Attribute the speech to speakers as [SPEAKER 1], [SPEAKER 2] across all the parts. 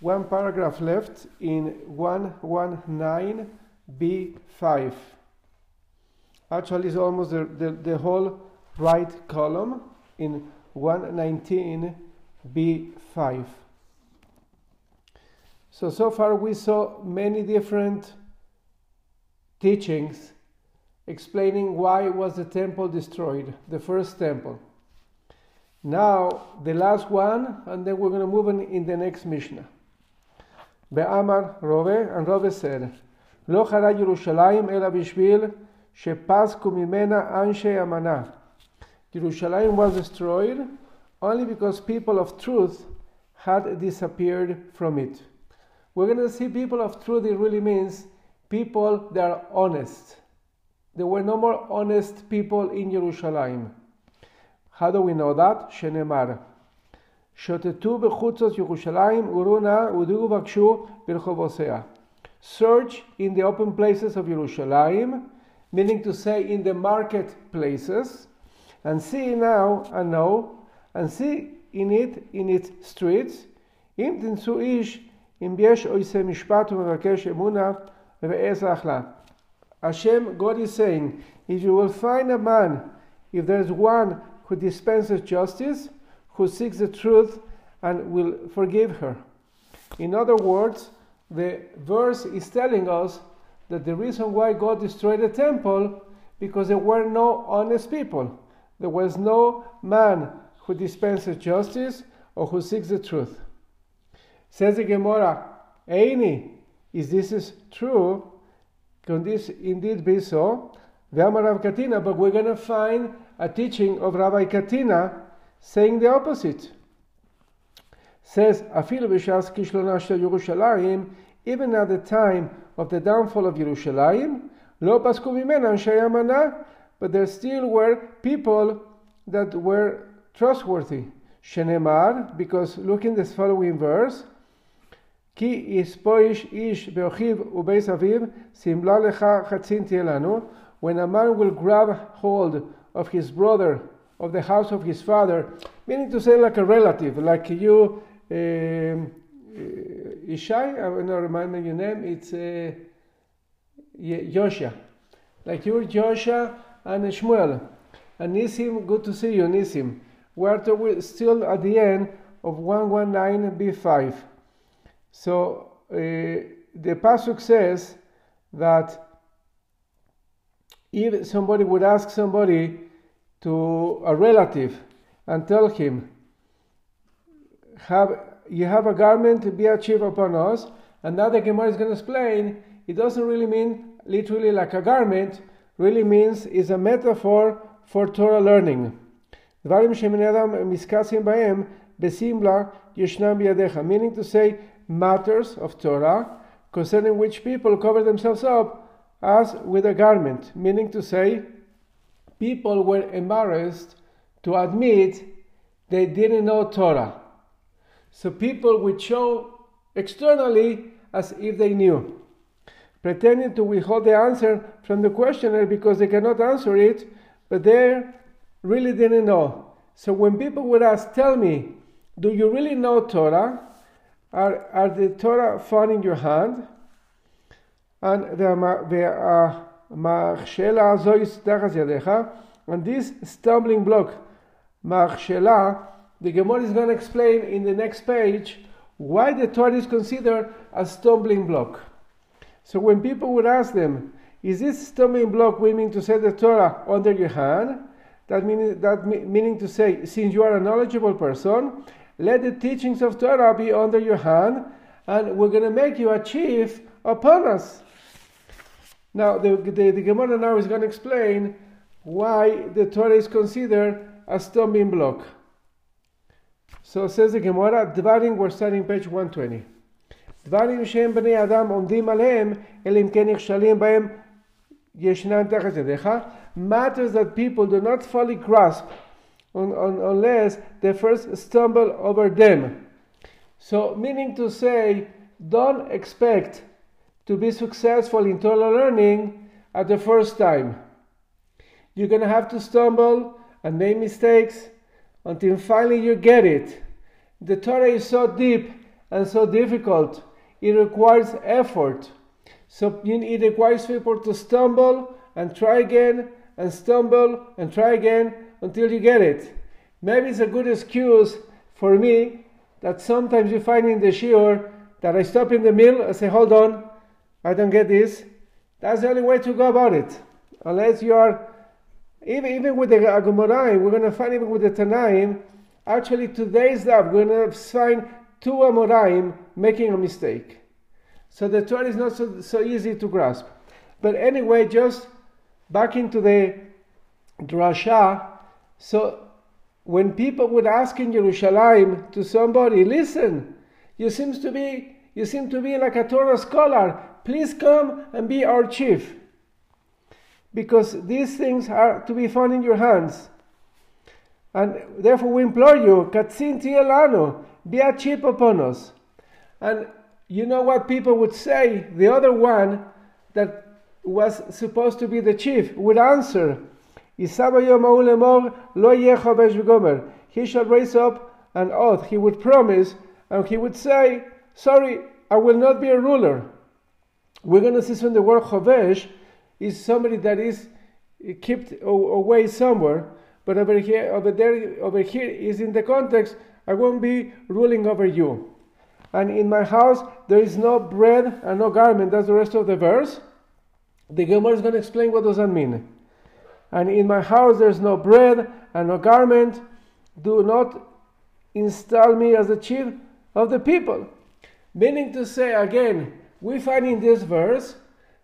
[SPEAKER 1] one paragraph left in 119b5. Actually, it's almost the, the, the whole right column in 119b5. So, so far we saw many different teachings explaining why was the temple destroyed, the first temple. Now, the last one, and then we're going to move on in the next Mishnah. Be'amar Rove, and Rove said, Lo hara Yerushalayim ela bishvil shepasku mimena anshe amana. Yerushalayim was destroyed only because people of truth had disappeared from it. We're going to see people of truth, it really means people that are honest. There were no more honest people in Jerusalem. How do we know that? Shenemar. שוטטו בחוצות ירושלים ורונה ודו ובקשו ברחובותיה. Search in the open places of Jerusalem, meaning to say in the marketplaces, and see now and know, and see in it, in its streets, אם תמצאו איש, אם יש עושה משפט ומבקש אמונה, ואעז לה. Hashem, God is saying, if you will find a man, if there's one who dispenses justice, who seeks the truth and will forgive her. In other words, the verse is telling us that the reason why God destroyed the temple because there were no honest people. There was no man who dispenses justice or who seeks the truth. Says the Gemara, Eini, is this is true? Can this indeed be so? Ve'amar Rav Katina, but we're going to find a teaching of Rabbi Katina saying the opposite. Says, Afilu b'shas kishlona shel Yerushalayim, even at the time of the downfall of Yerushalayim, lo pasku mimena anshei but there still were people that were trustworthy. Shenemar, because look in this following verse, כי יספויש איש באחיו ובייס אביו, סימלה לך חצין תהיה לנו. When a man will grab hold of his brother, of the house of his father, meaning to say like a relative, like you, uh, Ishai, I will not remind me your name, it's uh, Joshua. Like you're Joshua and Shmuel. And Nisim, good to see you, Nisim. We're still at the end of 119b5. So uh, the pasuk says that if somebody would ask somebody to a relative and tell him, "Have you have a garment to be achieved upon us?" and now the Gemara is going to explain, it doesn't really mean literally like a garment. Really means is a metaphor for Torah learning. דברים שבני אדם מסכסים בהם בסימלה ישנם בידיך. Meaning to say, matters of Torah concerning which people cover themselves up as with a garment, meaning to say, people were embarrassed to admit they didn't know Torah. So people would show externally as if they knew, pretending to withhold the answer from the questioner because they cannot answer it, but they really didn't know. So when people would ask, Tell me, do you really know Torah? Are, are the Torah found in your hand? And uh, and this stumbling block, machshela, the Gemara is going to explain in the next page why the Torah is considered a stumbling block. So when people would ask them, is this stumbling block meaning to say the Torah under your hand? That meaning, that meaning to say, since you are a knowledgeable person, let the teachings of Torah be under your hand, and we're going to make you a chief upon us. Now, the, the, the Gemara now is going to explain why the Torah is considered a stumbling block. So says the Gemara, Dvarim, we're starting page 120. דברים שהם בני אדם עומדים עליהם, אלא אם כן נכשלים בהם ישנם תחת ידיך, matters that people do not fully grasp un, un, unless they first stumble over them. So, meaning to say, don't expect to be successful in Torah learning at the first time. You're going to have to stumble and make mistakes until finally you get it. The Torah is so deep and so difficult. It requires effort. So it requires people to stumble and try again and stumble and try again until you get it. Maybe it's a good excuse for me that sometimes you find in the shiur that I stop in the middle and say, hold on, I don't get this. That's the only way to go about it. Unless you are, even, even with the Agomoraim, we're going to find even with the Tanaim, actually today's lab, we're going to find two Amoraim making a mistake. So the Torah is not so, so easy to grasp. But anyway, just back into the drasha. So when people would ask in Jerusalem to somebody, listen, you seems to be you seem to be like a Torah scholar. Please come and be our chief. Because these things are to be found in your hands. And therefore we implore you, Katzin Tielano, be a chief upon us. And you know what people would say? The other one that was supposed to be the chief would answer, He shall raise up an oath, he would promise, and he would say, Sorry, I will not be a ruler. We're going to see from the word chovesh is somebody that is kept away somewhere, but over here, over there, over here is in the context, I won't be ruling over you. And in my house there is no bread and no garment. That's the rest of the verse. The Gemara is going to explain what does that mean. And in my house there's no bread and no garment. Do not install me as the chief of the people. Meaning to say again, we find in this verse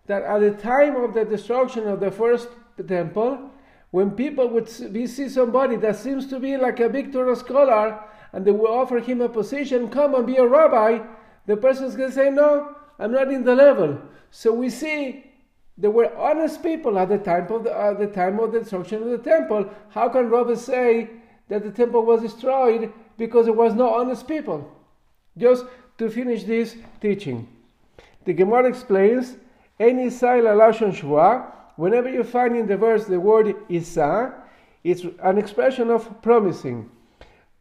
[SPEAKER 1] that at the time of the destruction of the first temple, when people would see somebody that seems to be like a Torah scholar and they will offer him a position, come and be a rabbi, the person is going to say, No, I'm not in the level. So we see there were honest people at the time of the, at the time of the destruction of the temple. How can Rabbi say that the temple was destroyed because there was no honest people? Just to finish this teaching, the Gemara explains any Lashon Shua, whenever you find in the verse the word Isa, it's an expression of promising,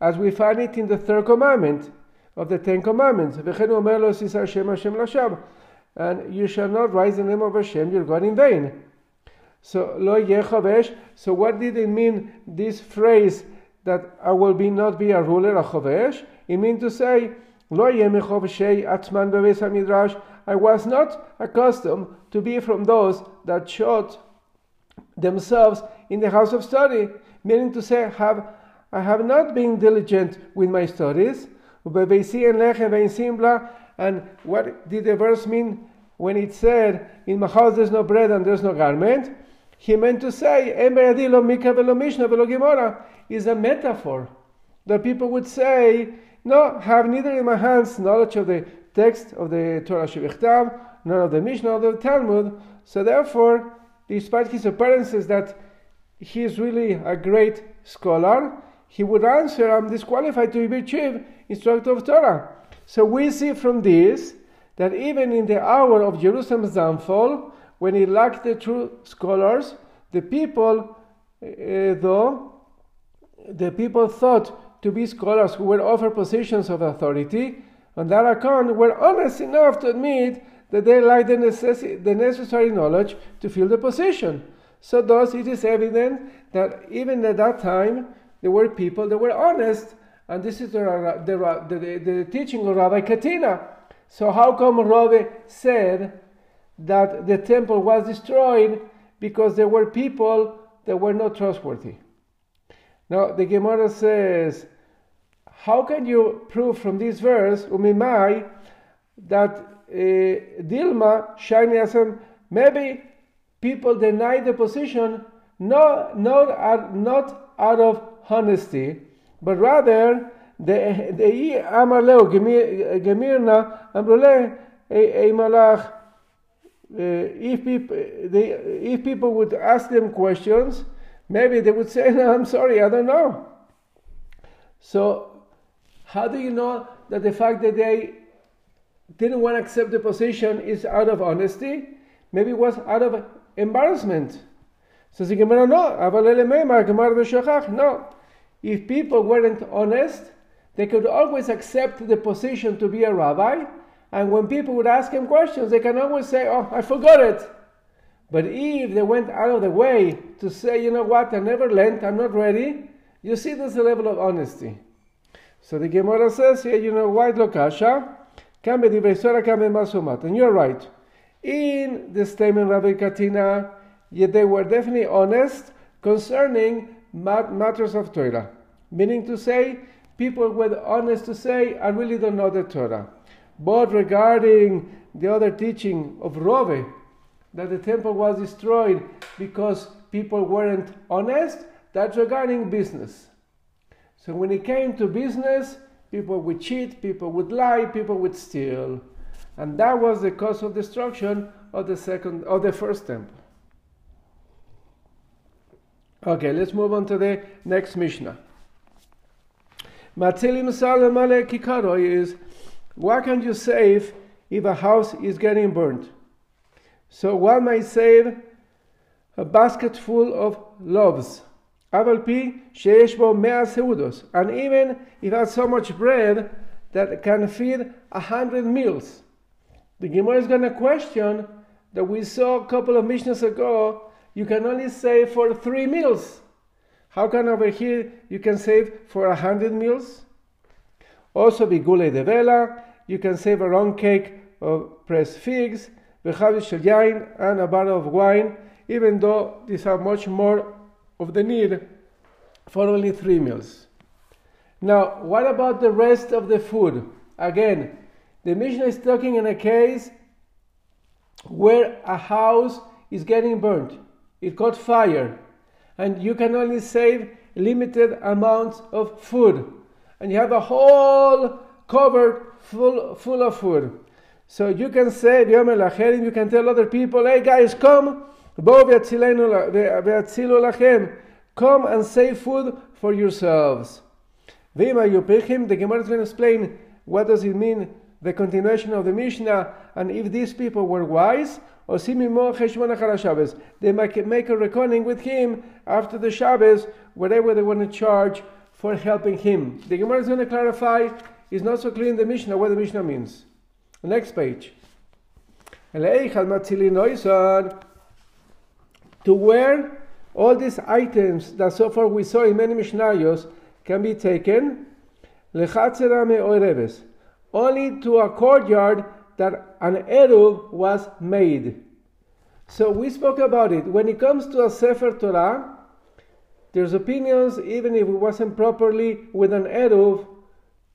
[SPEAKER 1] as we find it in the third commandment of the Ten Commandments and you shall not rise the name of Hashem your God in vain. So lo yechavesh. So what did it mean? This phrase that I will be not be a ruler, a chavesh. It means to say lo yemechovshei atman beves midrash. I was not accustomed to be from those that shot themselves in the house of study, meaning to say, have I have not been diligent with my studies. And what did the verse mean when it said, In my house there's no bread and there's no garment? He meant to say, is a metaphor. That people would say, No, have neither in my hands knowledge of the text of the Torah Shevichtav, none of the Mishnah of the Talmud. So therefore, despite his appearances that he is really a great scholar, he would answer, I'm disqualified to be chief instructor of Torah. So we see from this that even in the hour of Jerusalem's downfall, when he lacked the true scholars, the people, uh, though, the people thought to be scholars who were offered positions of authority, on that account were honest enough to admit that they lacked the, necess- the necessary knowledge to fill the position. So thus it is evident that even at that time there were people that were honest and this is the, the, the, the teaching of Rabbi Katina. So, how come Rabbi said that the temple was destroyed because there were people that were not trustworthy? Now, the Gemara says, how can you prove from this verse, Umimai, that uh, Dilma, Shainism, maybe people deny the position no, not are not out of honesty, but rather they the amar leo gemirna. Eh, if people they, if people would ask them questions, maybe they would say, "No, I'm sorry, I don't know." So how do you know that the fact that they didn't want to accept the position is out of honesty? Maybe it was out of embarrassment. So the Gemara, no, no. If people weren't honest, They could always accept the position to be a rabbi, and when people would ask him questions, they can always say, Oh, I forgot it. But if they went out of the way to say, You know what, I never learned, I'm not ready, you see there's a level of honesty. So the Gemara says here, you know, white lokasha, and you're right. In the statement Rabbi Katina, yet they were definitely honest concerning matters of Torah. Meaning to say, people were honest to say, I really don't know the Torah. But regarding the other teaching of Rove, that the temple was destroyed because people weren't honest, that's regarding business. So when it came to business, people would cheat, people would lie, people would steal. And that was the cause of destruction of the second of the first temple. Okay, let's move on to the next Mishnah. Matilim Salamale Kikaro is what can you save if a house is getting burnt? So one might save a basket full of loaves. Avalpi sheeshbo mea seudos. And even if has so much bread that can feed a hundred meals. The Gemara is going to question that we saw a couple of missions ago, you can only save for three meals. How can over here you can save for a hundred meals? Also, bigule de vela, you can save a round cake of pressed figs, yain, and a bottle of wine, even though these are much more of the need for only three meals. Now, what about the rest of the food? Again, the Mishnah is talking in a case where a house is getting burnt. It caught fire, and you can only save limited amounts of food, and you have a whole cupboard full full of food. So you can say, you can tell other people, hey guys, come, come and save food for yourselves. The Gemara is going to explain what does it mean the continuation of the Mishnah, and if these people were wise, they might make a reckoning with him after the Shabbos, whatever they want to charge for helping him. The Gemara is going to clarify, it's not so clear in the Mishnah what the Mishnah means. Next page. To where all these items that so far we saw in many Mishnayos can be taken, lechatzerame oireves, only to a courtyard that an Eruv was made. So we spoke about it. When it comes to a Sefer Torah, there's opinions, even if it wasn't properly with an Eruv,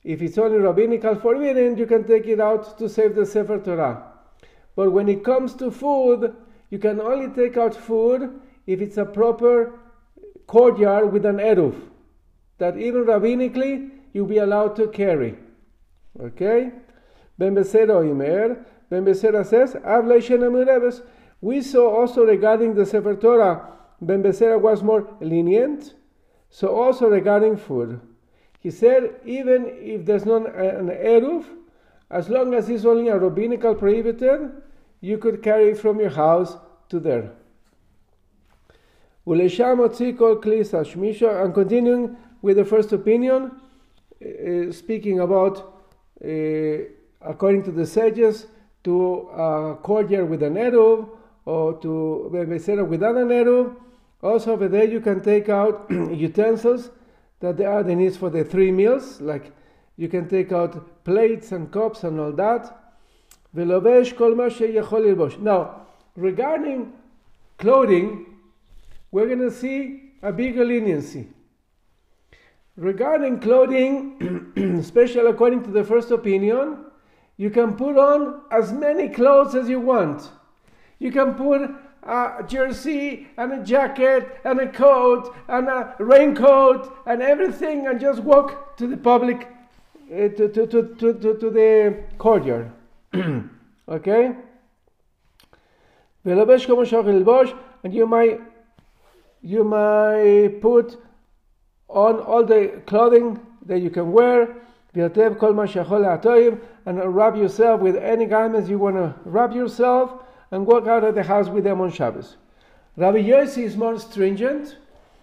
[SPEAKER 1] if it's only rabbinical forbidden, you can take it out to save the Sefer Torah. But when it comes to food, you can only take out food if it's a proper courtyard with an Eruv, that even rabbinically you'll be allowed to carry. Okay? Ben Besera Imer, Ben Besera says, We saw also regarding the Sefer Torah, Ben Besera was more lenient. So also regarding food. He said, even if there's not an Eruv, as long as it's only a rabbinical prohibited, you could carry from your house to there. And continuing with the first opinion, uh, speaking about uh, according to the sages, to a courtyard with an eruv or to Besera without an eruv. Also, over there you can take out utensils that there are the needs for the three meals, like you can take out plates and cups and all that. Now, regarding clothing, we're going to see a bigger leniency. Regarding clothing, especially according to the first opinion, you can put on as many clothes as you want. You can put a jersey and a jacket and a coat and a raincoat and everything and just walk to the public, uh, to, to, to, to, to, to the courtyard. okay? And you might, you might put on all the clothing that you can wear, and wrap yourself with any garments you want to wrap yourself, and walk out of the house with them on Shabbos. Rabbi Yossi is more stringent.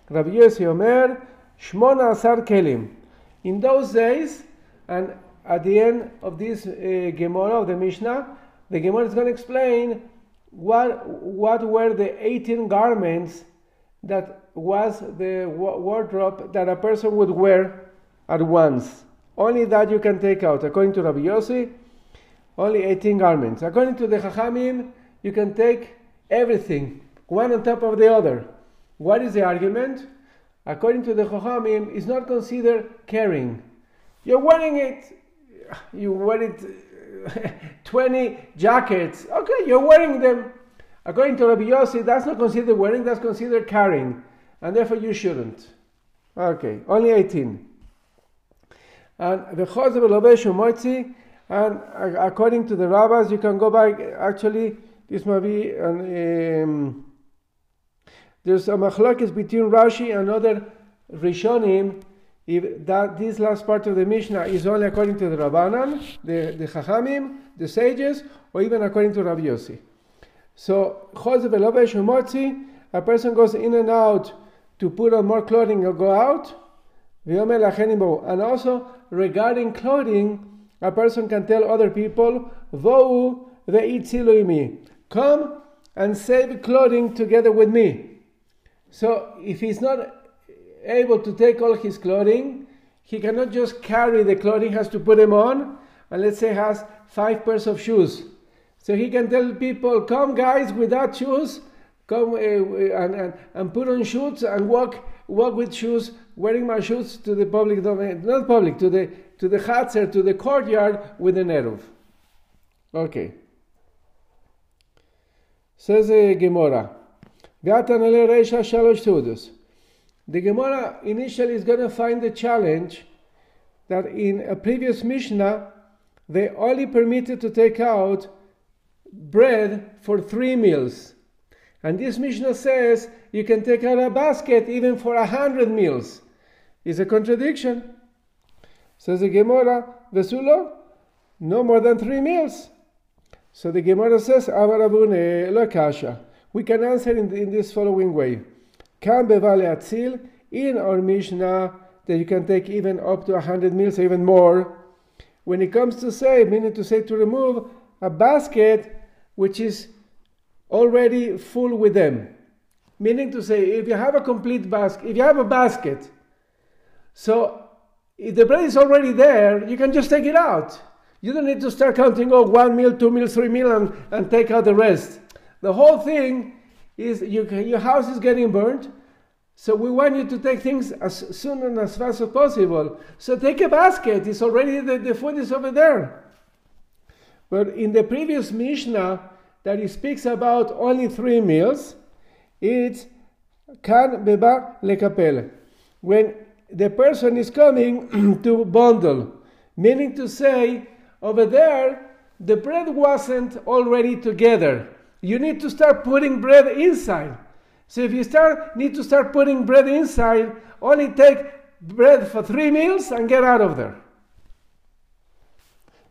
[SPEAKER 1] Rabbi Yossi Omer, Shmona Asar Kelim. In those days, And at the end of this uh, Gemara of the Mishnah, the Gemara is going to explain what what were the 18 garments that was the wardrobe that a person would wear at once. Only that you can take out. According to Rabbi Yossi, only 18 garments. According to the Chachamim, you can take everything, one on top of the other. What is the argument? According to the Chachamim, it's not considered carrying. You're wearing it, you wear it 20 jackets. Okay, you're wearing them. According to Rabbi Yossi, that's not considered wearing, that's considered carrying. And therefore you shouldn't. Okay, only 18. And the Chosev Elobeshu Moitzi, and according to the rabbis, you can go back. Actually, this might be an, um, there's a machlokes between Rashi and other Rishonim. If that this last part of the Mishnah is only according to the Rabbanan, the, the Chachamim, the sages, or even according to Rabbi Yossi. So, a person goes in and out to put on more clothing or go out. And also, regarding clothing, a person can tell other people, Come and save clothing together with me. So, if he's not able to take all his clothing, he cannot just carry the clothing, has to put them on, and let's say has five pairs of shoes. So he can tell people, come guys without shoes, come uh, and, and, and put on shoes and walk walk with shoes, wearing my shoes to the public domain, not public, to the to the Hatzer, to the courtyard with an Eruv. Okay. Says the Gemara. The Gemara initially is going to find the challenge that in a previous Mishnah, they only permitted to take out bread for three meals. And this Mishnah says you can take out a basket even for a hundred meals. Is a contradiction. Says the Gemara, Vesulo, no more than three meals. So the Gemara says, Amarabune Lokasha. We can answer in, in this following way. Kam bevale atzil, in our Mishnah, that you can take even up to a hundred meals or even more. When it comes to save, meaning to say to remove a basket which is already full with them. Meaning to say, if you have a complete basket, if you have a basket, so if the bread is already there, you can just take it out. You don't need to start counting, oh, one meal, two meals, three meals, and, and take out the rest. The whole thing is you, your house is getting burnt, so we want you to take things as soon and as fast as possible. So take a basket, it's already, the, the food is over there. But in the previous Mishnah, that he speaks about only three meals, it's kan beba lekapel. When the person is coming to bundle, meaning to say, over there, the bread wasn't already together. You need to start putting bread inside. So if you start need to start putting bread inside, only take bread for three meals and get out of there.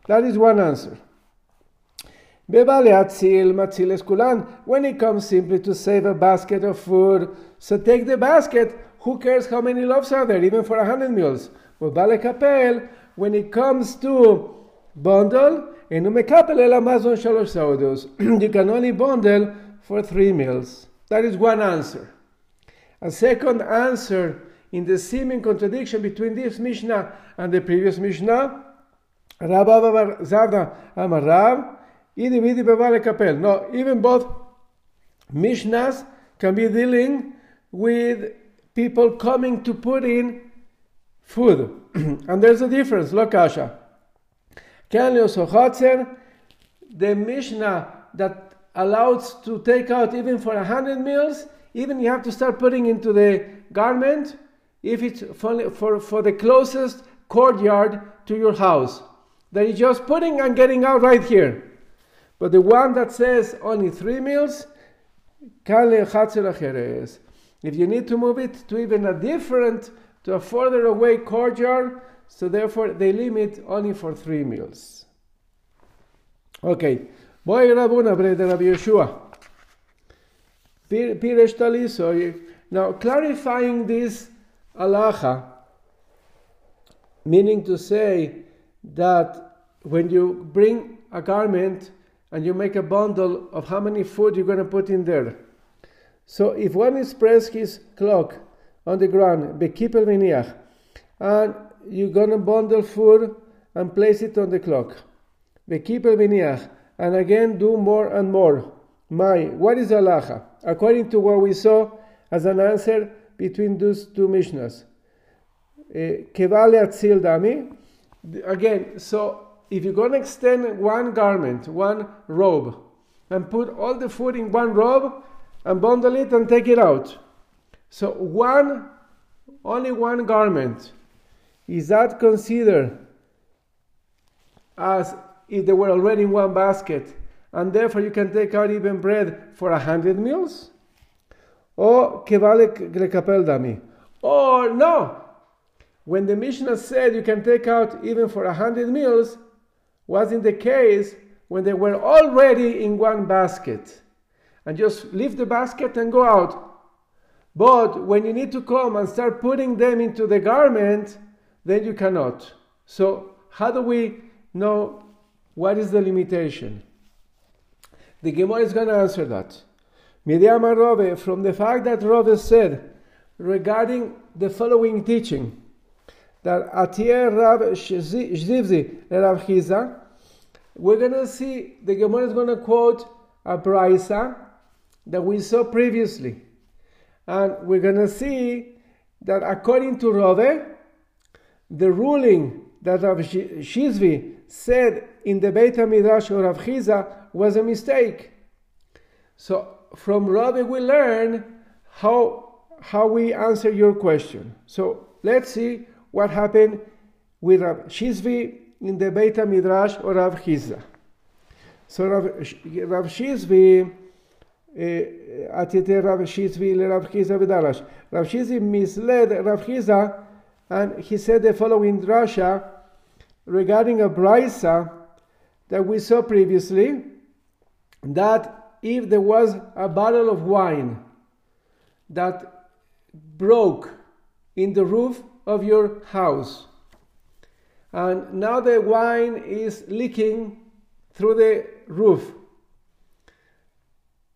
[SPEAKER 1] That is one answer. When it comes simply to save a basket of food, so take the basket. Who cares how many loaves are there, even for a hundred meals? When it comes to bundle, you can only bundle for three meals. That is one answer. A second answer in the seeming contradiction between this Mishnah and the previous Mishnah, Rabba Zavda Amarav, no, even both Mishnahs can be dealing with people coming to put in food. and there's a difference, look, Asha. The Mishnah that allows to take out even for a hundred meals, even you have to start putting into the garment if it's for, for, for the closest courtyard to your house. That is just putting and getting out right here. But the one that says only three meals, if you need to move it to even a different, to a further away courtyard, so therefore they limit only for three meals. Okay, voy a Rabuna de Rabbi Yeshua. Now, clarifying this alaha, meaning to say that when you bring a garment and you make a bundle of how many food you're going to put in there. So if one expresses his cloak on the ground, bekipel viniach, and you're to bundle food and place it on the clock. Bekipel viniach, and again do more and more. My, what is halacha? According to what we saw as an answer between those two Mishnahs. Eh, Kevale atzil dami. Again, so if you're to extend one garment, one robe, and put all the food in one robe and bundle it and take it out. So one, only one garment, is that considered as if they were already in one basket, and therefore you can take out even bread for a hundred meals? Or kevale lekapel dami? Or no, when the Mishnah said you can take out even for a hundred meals, was in the case when they were already in one basket and just leave the basket and go out. But when you need to come and start putting them into the garment, then you cannot. So, how do we know what is the limitation? The Gemara is going to answer that. Rove, from the fact that Rove said regarding the following teaching, that Atier Rav Shzivzi Rav we're going to see, the Gemara is going to quote a Braisa that we saw previously. And we're going to see that according to Rove, the ruling that Rav Shizvi said in the Beit HaMidrash or Rav Chiza was a mistake. So from Rabbi we learn how, how we answer your question. So let's see what happened with Rav Shizvi in the Beit Midrash or Rav Chisda. So Rav, Rav Shizvi, eh, Atite Rav Shizvi Rav Chisda v'darash. Rav Shizvi misled Rav Chisda and he said the following drasha regarding a brisa that we saw previously that if there was a bottle of wine that broke in the roof of your house and now the wine is leaking through the roof.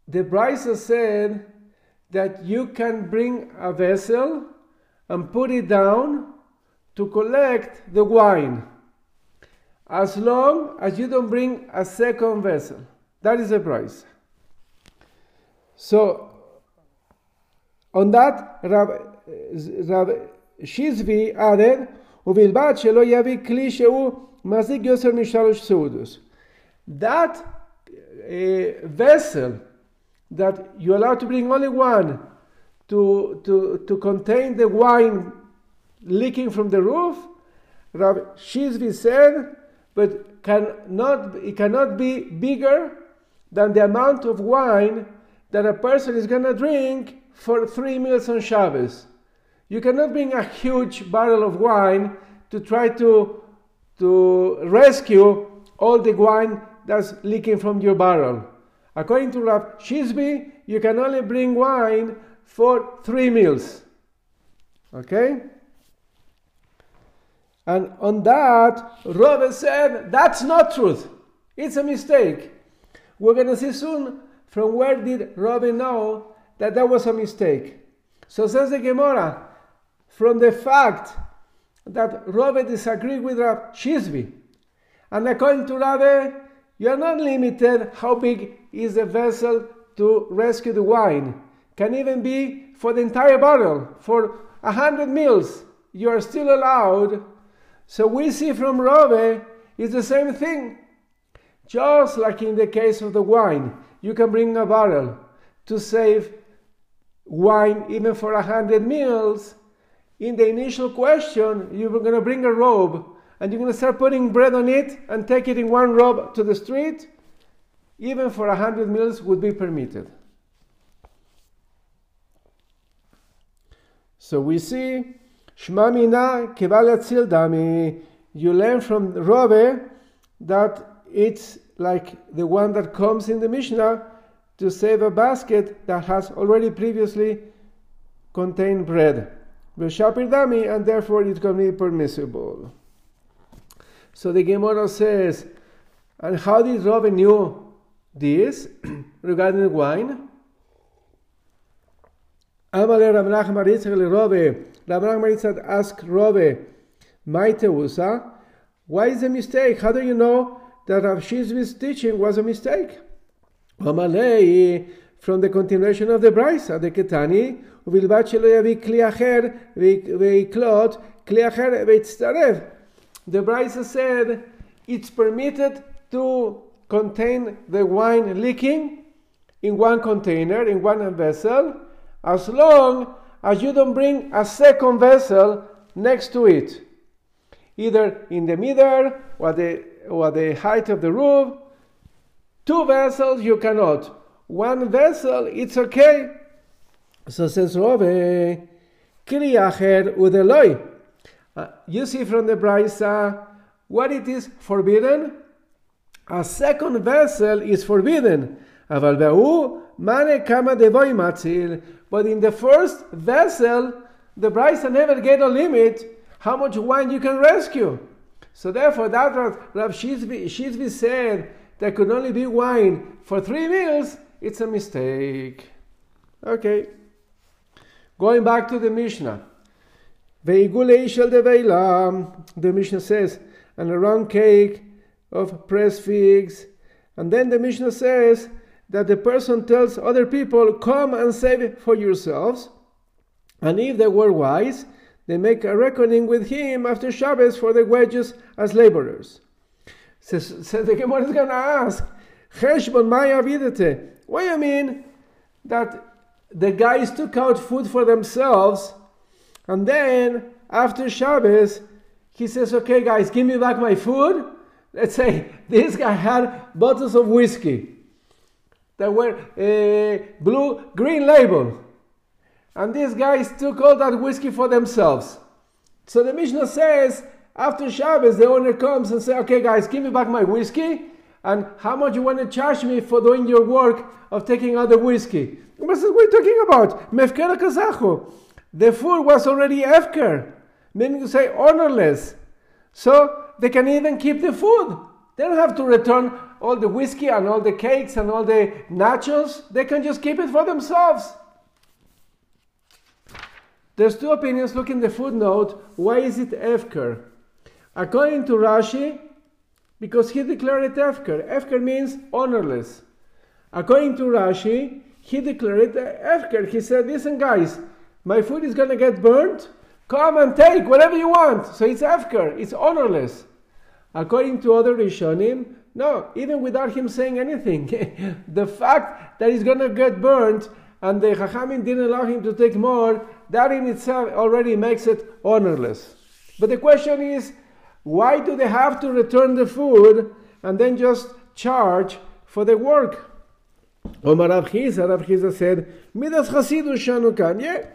[SPEAKER 1] The Brisa said that you can bring a vessel and put it down to collect the wine as long as you don't bring a second vessel. That is the price. So, on that, Rav, Rav Shizvi added, ובלבד שלא יביא כלי שהוא מחזיק יותר משלוש סעודוס. That uh, vessel that you're allowed to bring only one to, to, to contain the wine leaking from the roof, Rav Shizvi said, but cannot, it cannot be bigger than the amount of wine that a person is going to drink for three meals on Shabbos. You cannot bring a huge barrel of wine to try to, to rescue all the wine that's leaking from your barrel. According to Rav Shizvi, you can only bring wine for three meals. Okay? And on that, Rove said, that's not truth. It's a mistake. We're going to see soon from where did Rove know that that was a mistake. So says the Gemara, from the fact that Rove disagreed with Rav Shizvi. And according to Rave, you are not limited how big is the vessel to rescue the wine. Can even be for the entire bottle, for a hundred meals, you are still allowed. So we see from Rove is the same thing. Just like in the case of the wine, you can bring a barrel to save wine even for a hundred meals in the initial question, you were going to bring a robe and you're going to start putting bread on it and take it in one robe to the street, even for a hundred meals would be permitted. So we see Shma Mina Keval Dami. You learn from Rove that it's like the one that comes in the Mishnah to save a basket that has already previously contained bread. V'shapir dami, and therefore it can be permissible. So the Gemara says, and how did Rove knew this regarding wine? Amale Rav Nachman Yitzchak le Rove. Rav Nachman Yitzchak asked Rove, Maiteusa, why is a mistake? How do you know that Rav Shizvi's teaching was a mistake? Amalei, from the continuation of the Brisa, the Ketani, ובלבד שלא יביא כלי אחר ויקלוט כלי אחר ויצטרף. The Brisa said it's permitted to contain the wine leaking in one container, in one vessel, as long as you don't bring a second vessel next to it, either in the middle or the, or the height of the roof. Two vessels you cannot. One vessel, it's okay. So says Rove, Kriacher udeloi. Uh, you see from the Brisa what it is forbidden? A second vessel is forbidden. But in the first vessel, the Brisa never get a limit how much wine you can rescue. So therefore, that Rav Shizvi, Shizvi said there could only be wine for three meals, it's a mistake. Okay. Going back to the Mishnah. The Mishnah says, and a round cake of pressed figs. And then the Mishnah says that the person tells other people, Come and save for yourselves. And if they were wise, they make a reckoning with him after Shabbos for the wages as laborers. So the Gemara is going to ask, Cheshbon Maya Videte. What do you mean that the guys took out food for themselves and then after Shabbos, he says, Okay, guys, give me back my food. Let's say this guy had bottles of whiskey that were uh, blue, green label. And these guys took all that whiskey for themselves. So the Mishnah says, after Shabbos, the owner comes and says, Okay, guys, give me back my whiskey. And how much you want to charge me for doing your work of taking out the whiskey? What are we talking about? Mefker kazachu. The food was already efker, meaning to say honorless. So they can even keep the food. They don't have to return all the whiskey and all the cakes and all the nachos. They can just keep it for themselves. There's two opinions. Look in the footnote. Why is it efker? According to Rashi, because he declared it efker. Efker means honorless. According to Rashi, he declared it efker. He said, "Listen, guys, my food is gonna get burnt. Come and take whatever you want." So it's efker. It's honorless. According to other Rishonim, no, even without him saying anything, the fact that he's gonna get burnt and the Chachamim didn't allow him to take more, that in itself already makes it honorless. But the question is, why do they have to return the food and then just charge for the work? Omar Rav Chizah said, Midas Chasidus Shanukan. Yeah,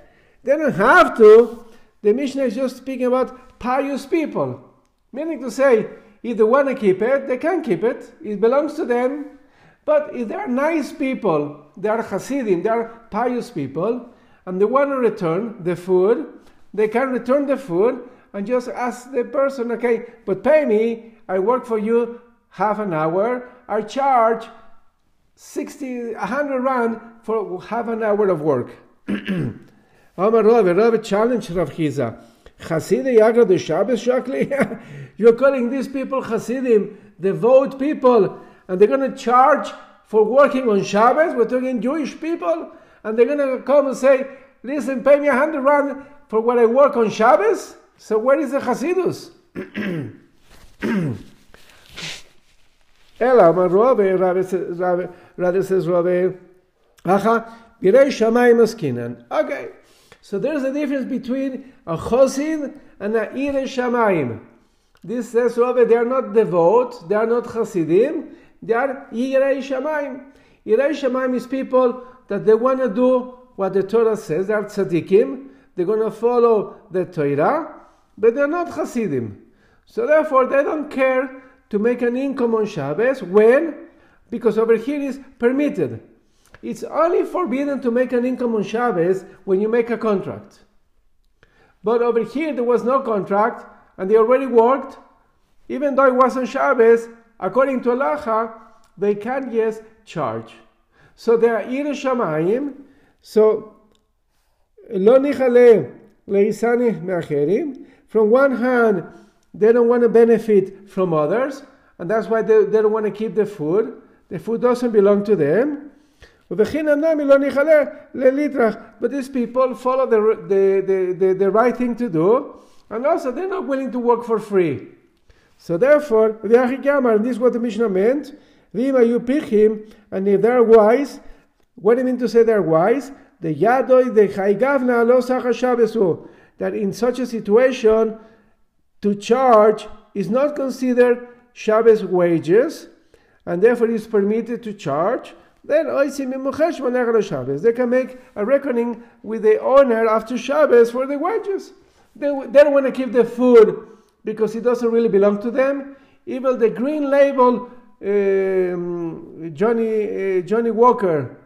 [SPEAKER 1] they don't have to. The Mishnah is just speaking about pious people. Meaning to say, if they want to keep it, they can keep it. It belongs to them. But if they are nice people, they are Hasidim, they are pious people, and they want to return the food, they can return the food and just ask the person, okay, but pay me, I work for you half an hour, I charge 60, 100 rand for half an hour of work. Amar Rav, Rav challenged Rav Chizah. Hasidim Yagra the Shabbos Shakli? You're calling these people Hasidim, devout people, and they're going to charge for working on Shabbos? We're talking Jewish people, and they're going to come and say, listen, pay me a hundred rand for what I work on Shabbos? So where is the Hasidus? Ela, maar Rove, Rabbi says Rove, Acha, Birei Shamayim Askinan. Okay, so there's a difference between a Chosid and a Ire Shamayim. This says Rove, they are not devout, they are not Hasidim, they are Irei Shamayim. Irei Shamayim is people that they want to do what the Torah says, they are tzaddikim, they're going to follow the Torah, but they're not Hasidim. So therefore, they don't care to make an income on Shabbos. When? Because over here is permitted. It's only forbidden to make an income on Shabbos when you make a contract. But over here there was no contract and they already worked. even though it wasn't Shabbos, according to Allah, they can yes charge. So they are Ir Shamayim. So lo nichale leisani me'acherim. From one hand, they don't want to benefit from others, and that's why they, they don't want to keep the food. The food doesn't belong to them. But these people follow the, the, the, the, the right thing to do, and also they're not willing to work for free. So therefore, the and this is what the Mishnah meant, Vima you pick him, and if they're wise, what do you mean to say they're wise? The yadoi the chaygavna lo shabesu. That in such a situation, to charge is not considered Shabbos wages, and therefore is permitted to charge. Then they can make a reckoning with the owner after Shabbos for the wages. They, they don't want to keep the food because it doesn't really belong to them. Even the green label um, Johnny uh, Johnnie Walker,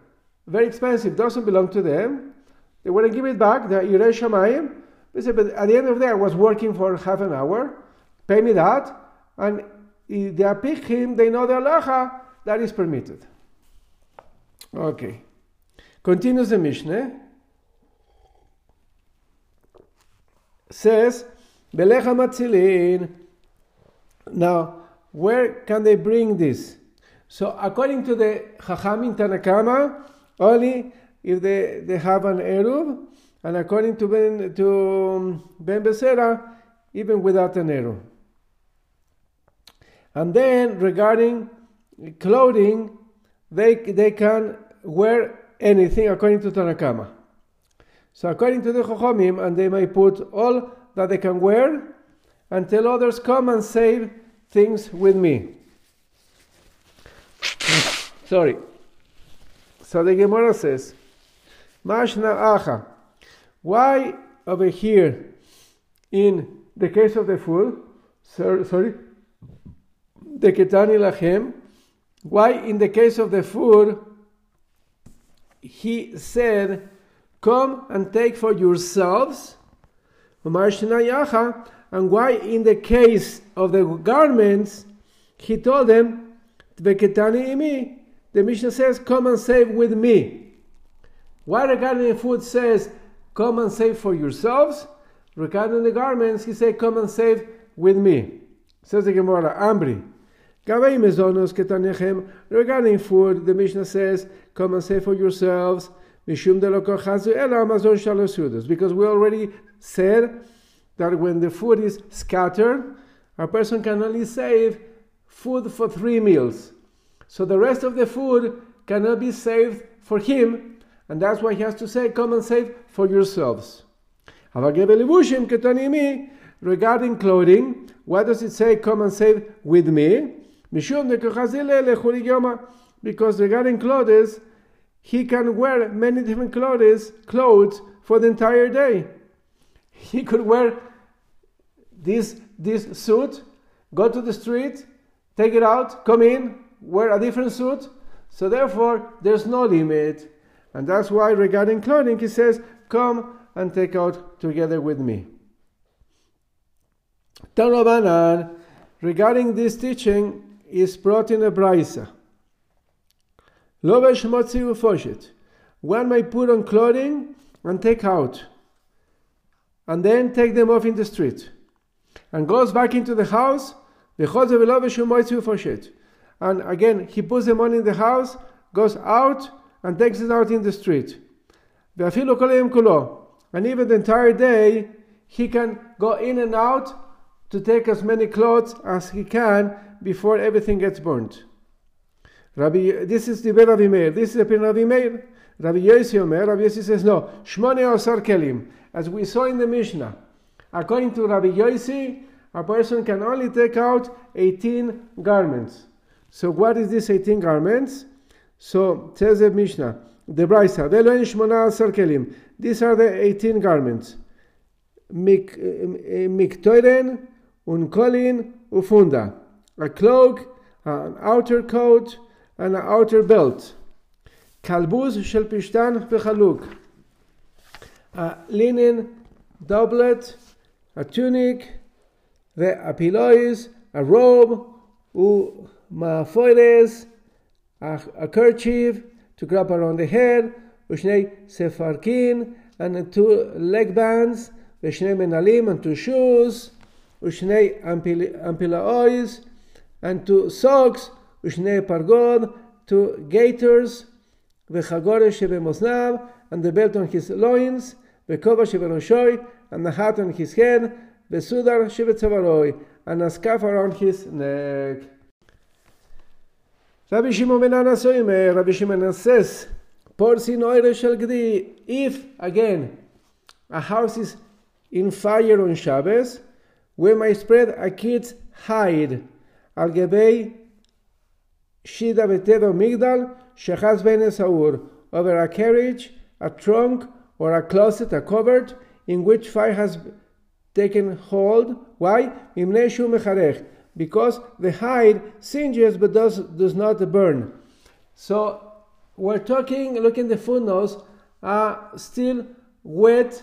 [SPEAKER 1] very expensive, doesn't belong to them. They want to give it back. The Irei Shamayim. They said, but at the end of the day, I was working for half an hour. Pay me that, and if they pick him, they know the halacha that is permitted. Okay. Continues the Mishnah. Says, Belecha matzilin. Now, where can they bring this? So, according to the Chachamim Tanakama, only if they, they have an Eruv, and according to Ben, to um, Ben Besera, even without an Eruv. And then regarding clothing, they, they can wear anything according to Tanakama. So according to the Chochamim, and they may put all that they can wear until others come and save things with me. Sorry. So the Gemara says, Mashna Acha. Why over here in the case of the fool, sorry, the Ketani Lachem, why in the case of the food, he said, Come and take for yourselves, and why in the case of the garments, he told them, imi, the Mishnah says, Come and save with me. Why regarding the food says, Come and save for yourselves? Regarding the garments, he said, Come and save with me. Says the Gemara, Ambri. Regarding food, the Mishnah says, Come and save for yourselves, because we already said that when the food is scattered, a person can only save food for three meals. So the rest of the food cannot be saved for him, and that's why he has to say, Come and save for yourselves. Regarding clothing, what does it say, Come and save with me? Because regarding clothes, he can wear many different clothes, clothes for the entire day. He could wear this, this suit, go to the street, take it out, come in, wear a different suit. So therefore, there's no limit. And that's why regarding clothing, he says, come and take out together with me. Tanobanan, regarding this teaching, is brought in a brisa. One may put on clothing and take out, and then take them off in the street, and goes back into the house. And again, he puts them on in the house, goes out, and takes it out in the street. And even the entire day, he can go in and out to take as many clothes as he can before everything gets burnt. Rabbi, this is the Rabbi Meir. This is the Rabbi Meir. Rabbi Yossi Omer, Rabbi Yossi says no. Shmone osar kelim, as we saw in the Mishnah. According to Rabbi Yossi, a person can only take out 18 garments. So what is this 18 garments? So says the Mishnah, the Brisa, Veloin Shmona osar kelim. These are the 18 garments. Eh, miktoiren, unkolin, ufunda a cloak, an outer coat, and an outer belt. Kalbuz shel pishtan v'chaluk. A linen doublet, a tunic, a pilois, a robe, u mafoires, a, a kerchief to wrap around the head, ושני ספרקין, and two leg bands, ושני מנהלים, and two shoes, ושני אמפילאויז, and two socks, Ushne Pargon, two gaiters, Vechagore Shebemosnav, and the belt on his loins, Vekova Sheberoshoy, and the hat on his head, Vesudar Shebetzavaroy, and a scarf around his neck. Rabbi Shimon ben Annas Oimer, Rabbi Shimon says, Porsin Oire Shel Gdi, if, again, a house is in fire on Shabbos, we may spread a kid's hide, al gebei shida beteva migdal shechaz ben esaur over a carriage, a trunk, or a closet, a cupboard in which fire has taken hold. Why? Because the hide singes but does, does not burn. So we're talking, look in the footnotes, uh, still wet,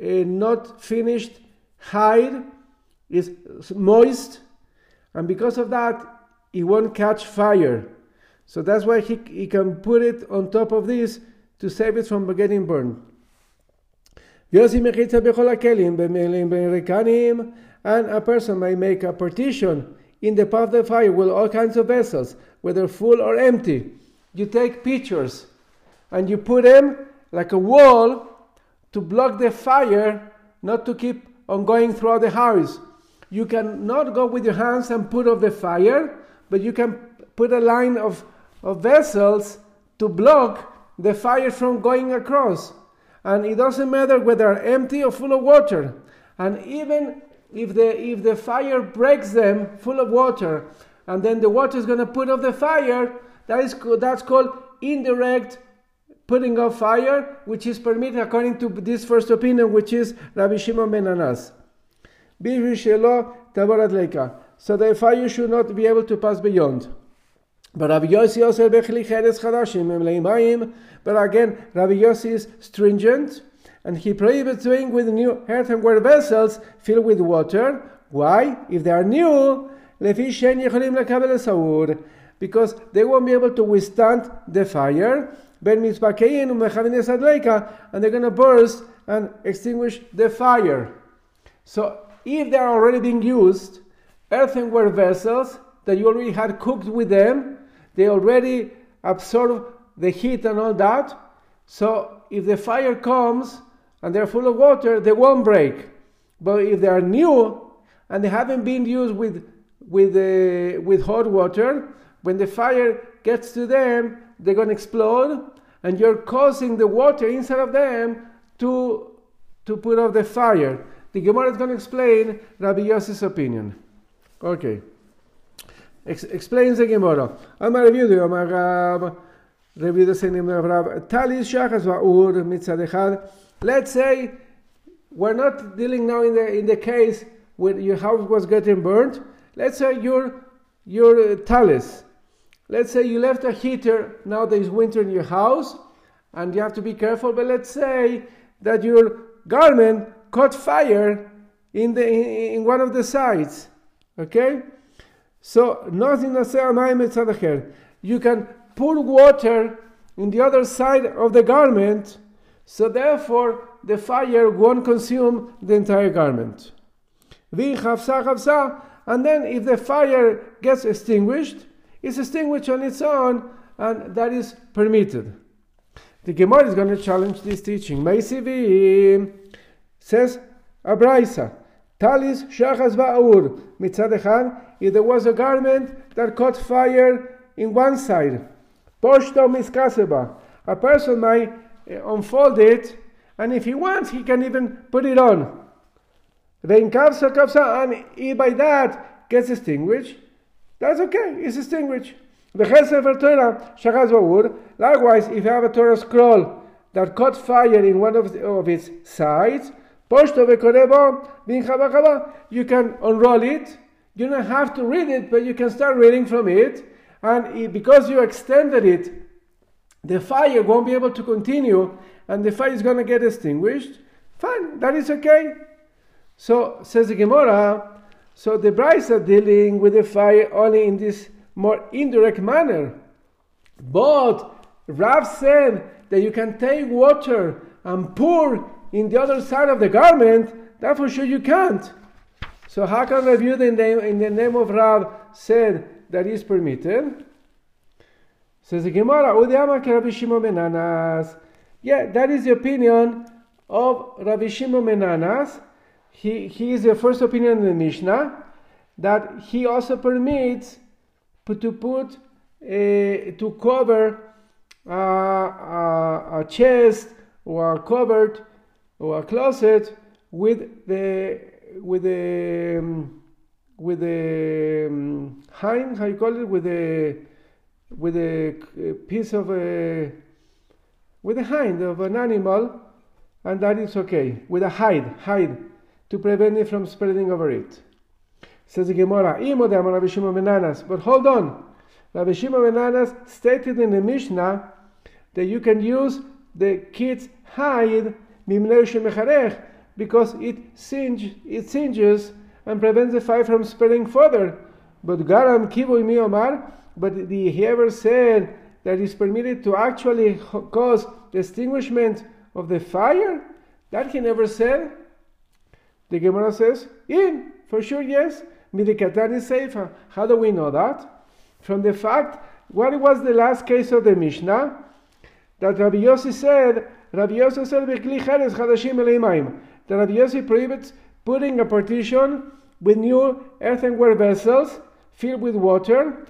[SPEAKER 1] uh, not finished hide is moist, and because of that, it won't catch fire. So that's why he, he can put it on top of this to save it from getting burned. And a person may make a partition in the path of the fire with all kinds of vessels, whether full or empty. You take pictures and you put them like a wall to block the fire, not to keep on going throughout the house. You cannot go with your hands and put off the fire, but you can put a line of, of vessels to block the fire from going across. And it doesn't matter whether empty or full of water. And even if the, if the fire breaks them full of water, and then the water is going to put off the fire, that is, that's called indirect putting off fire, which is permitted according to this first opinion, which is Rabbi Shimon ben Anas. So the fire should not be able to pass beyond. But Rabbi Yossi also But again, Rabbi Yossi is stringent, and he prohibits doing with new earthenware vessels filled with water. Why? If they are new, because they won't be able to withstand the fire. U'm and they're going to burst and extinguish the fire. So if they are already being used, earthenware vessels that you already had cooked with them, they already absorb the heat and all that. So if the fire comes and they're full of water, they won't break. But if they are new and they haven't been used with with uh, with hot water, when the fire gets to them, they're going to explode, and you're causing the water inside of them to to put off the fire. The Gemara is going to explain Rabbi Yossi's opinion. Okay. Ex- explains the Gemara. Amar review Amar Rab, review the same of Rab. Talis shachas va'ur mitzad echad. Let's say we're not dealing now in the in the case where your house was getting burnt. Let's say your your uh, talis. Let's say you left a heater. Now there is winter in your house, and you have to be careful. But let's say that your garment caught fire in the in, in one of the sides. Okay so You can pour water in the other side of the garment, so therefore the fire won't consume the entire garment. And then if the fire gets extinguished, it's extinguished on its own, and that is permitted. The Gemara is going to challenge this teaching. Meisivi says Abraisa. Talis shachas ba'ur. Mitzad if there was a garment that caught fire in one side, poshto miskaseba, a person might uh, unfold it, and if he wants, he can even put it on. Then kavsa kavsa, and he by that gets extinguished. That's okay, it's extinguished. Likewise, if you have a Torah scroll that caught fire in one of, the, of its sides, you can unroll it. You don't have to read it, but you can start reading from it. And because you extended it, the fire won't be able to continue and the fire is going to get extinguished. Fine, that is okay. So, says the Gemara, So the Brisa dealing with the fire only in this more indirect manner. But Rav said that you can take water and pour in the other side of the garment. That for sure you can't. So how can in the, in the name of Rav said that is permitted? Says the Gemara, Menanas. Yeah, that is the opinion of Rabbi Shimon Menanas. He, he is the first opinion in the Mishnah that he also permits to put a, to cover a, a, a chest or a cupboard or a closet with the with the um, with the um, how you call it, with a with a piece of a with a hind of an animal, and that is okay. With a hide, hide, to prevent it from spreading over it. Says the Gemara, Imo de Rabbi Shimon. But hold on, Rabbi Shimon stated in the Mishnah that you can use the kid's hide because it, singe, it singes and prevents the fire from spreading further. But Garam Kiboy Miomar, but the, he ever said that it's permitted to actually cause the extinguishment of the fire? That he never said. The Gemara says, in, for sure, yes. Midikatani Seifa. How do we know that? From the fact, what was the last case of the Mishnah? That Rabbi Yossi said, Rabbi Yossi said, that Rabbi Yossi prohibits putting a partition with new earthenware vessels filled with water,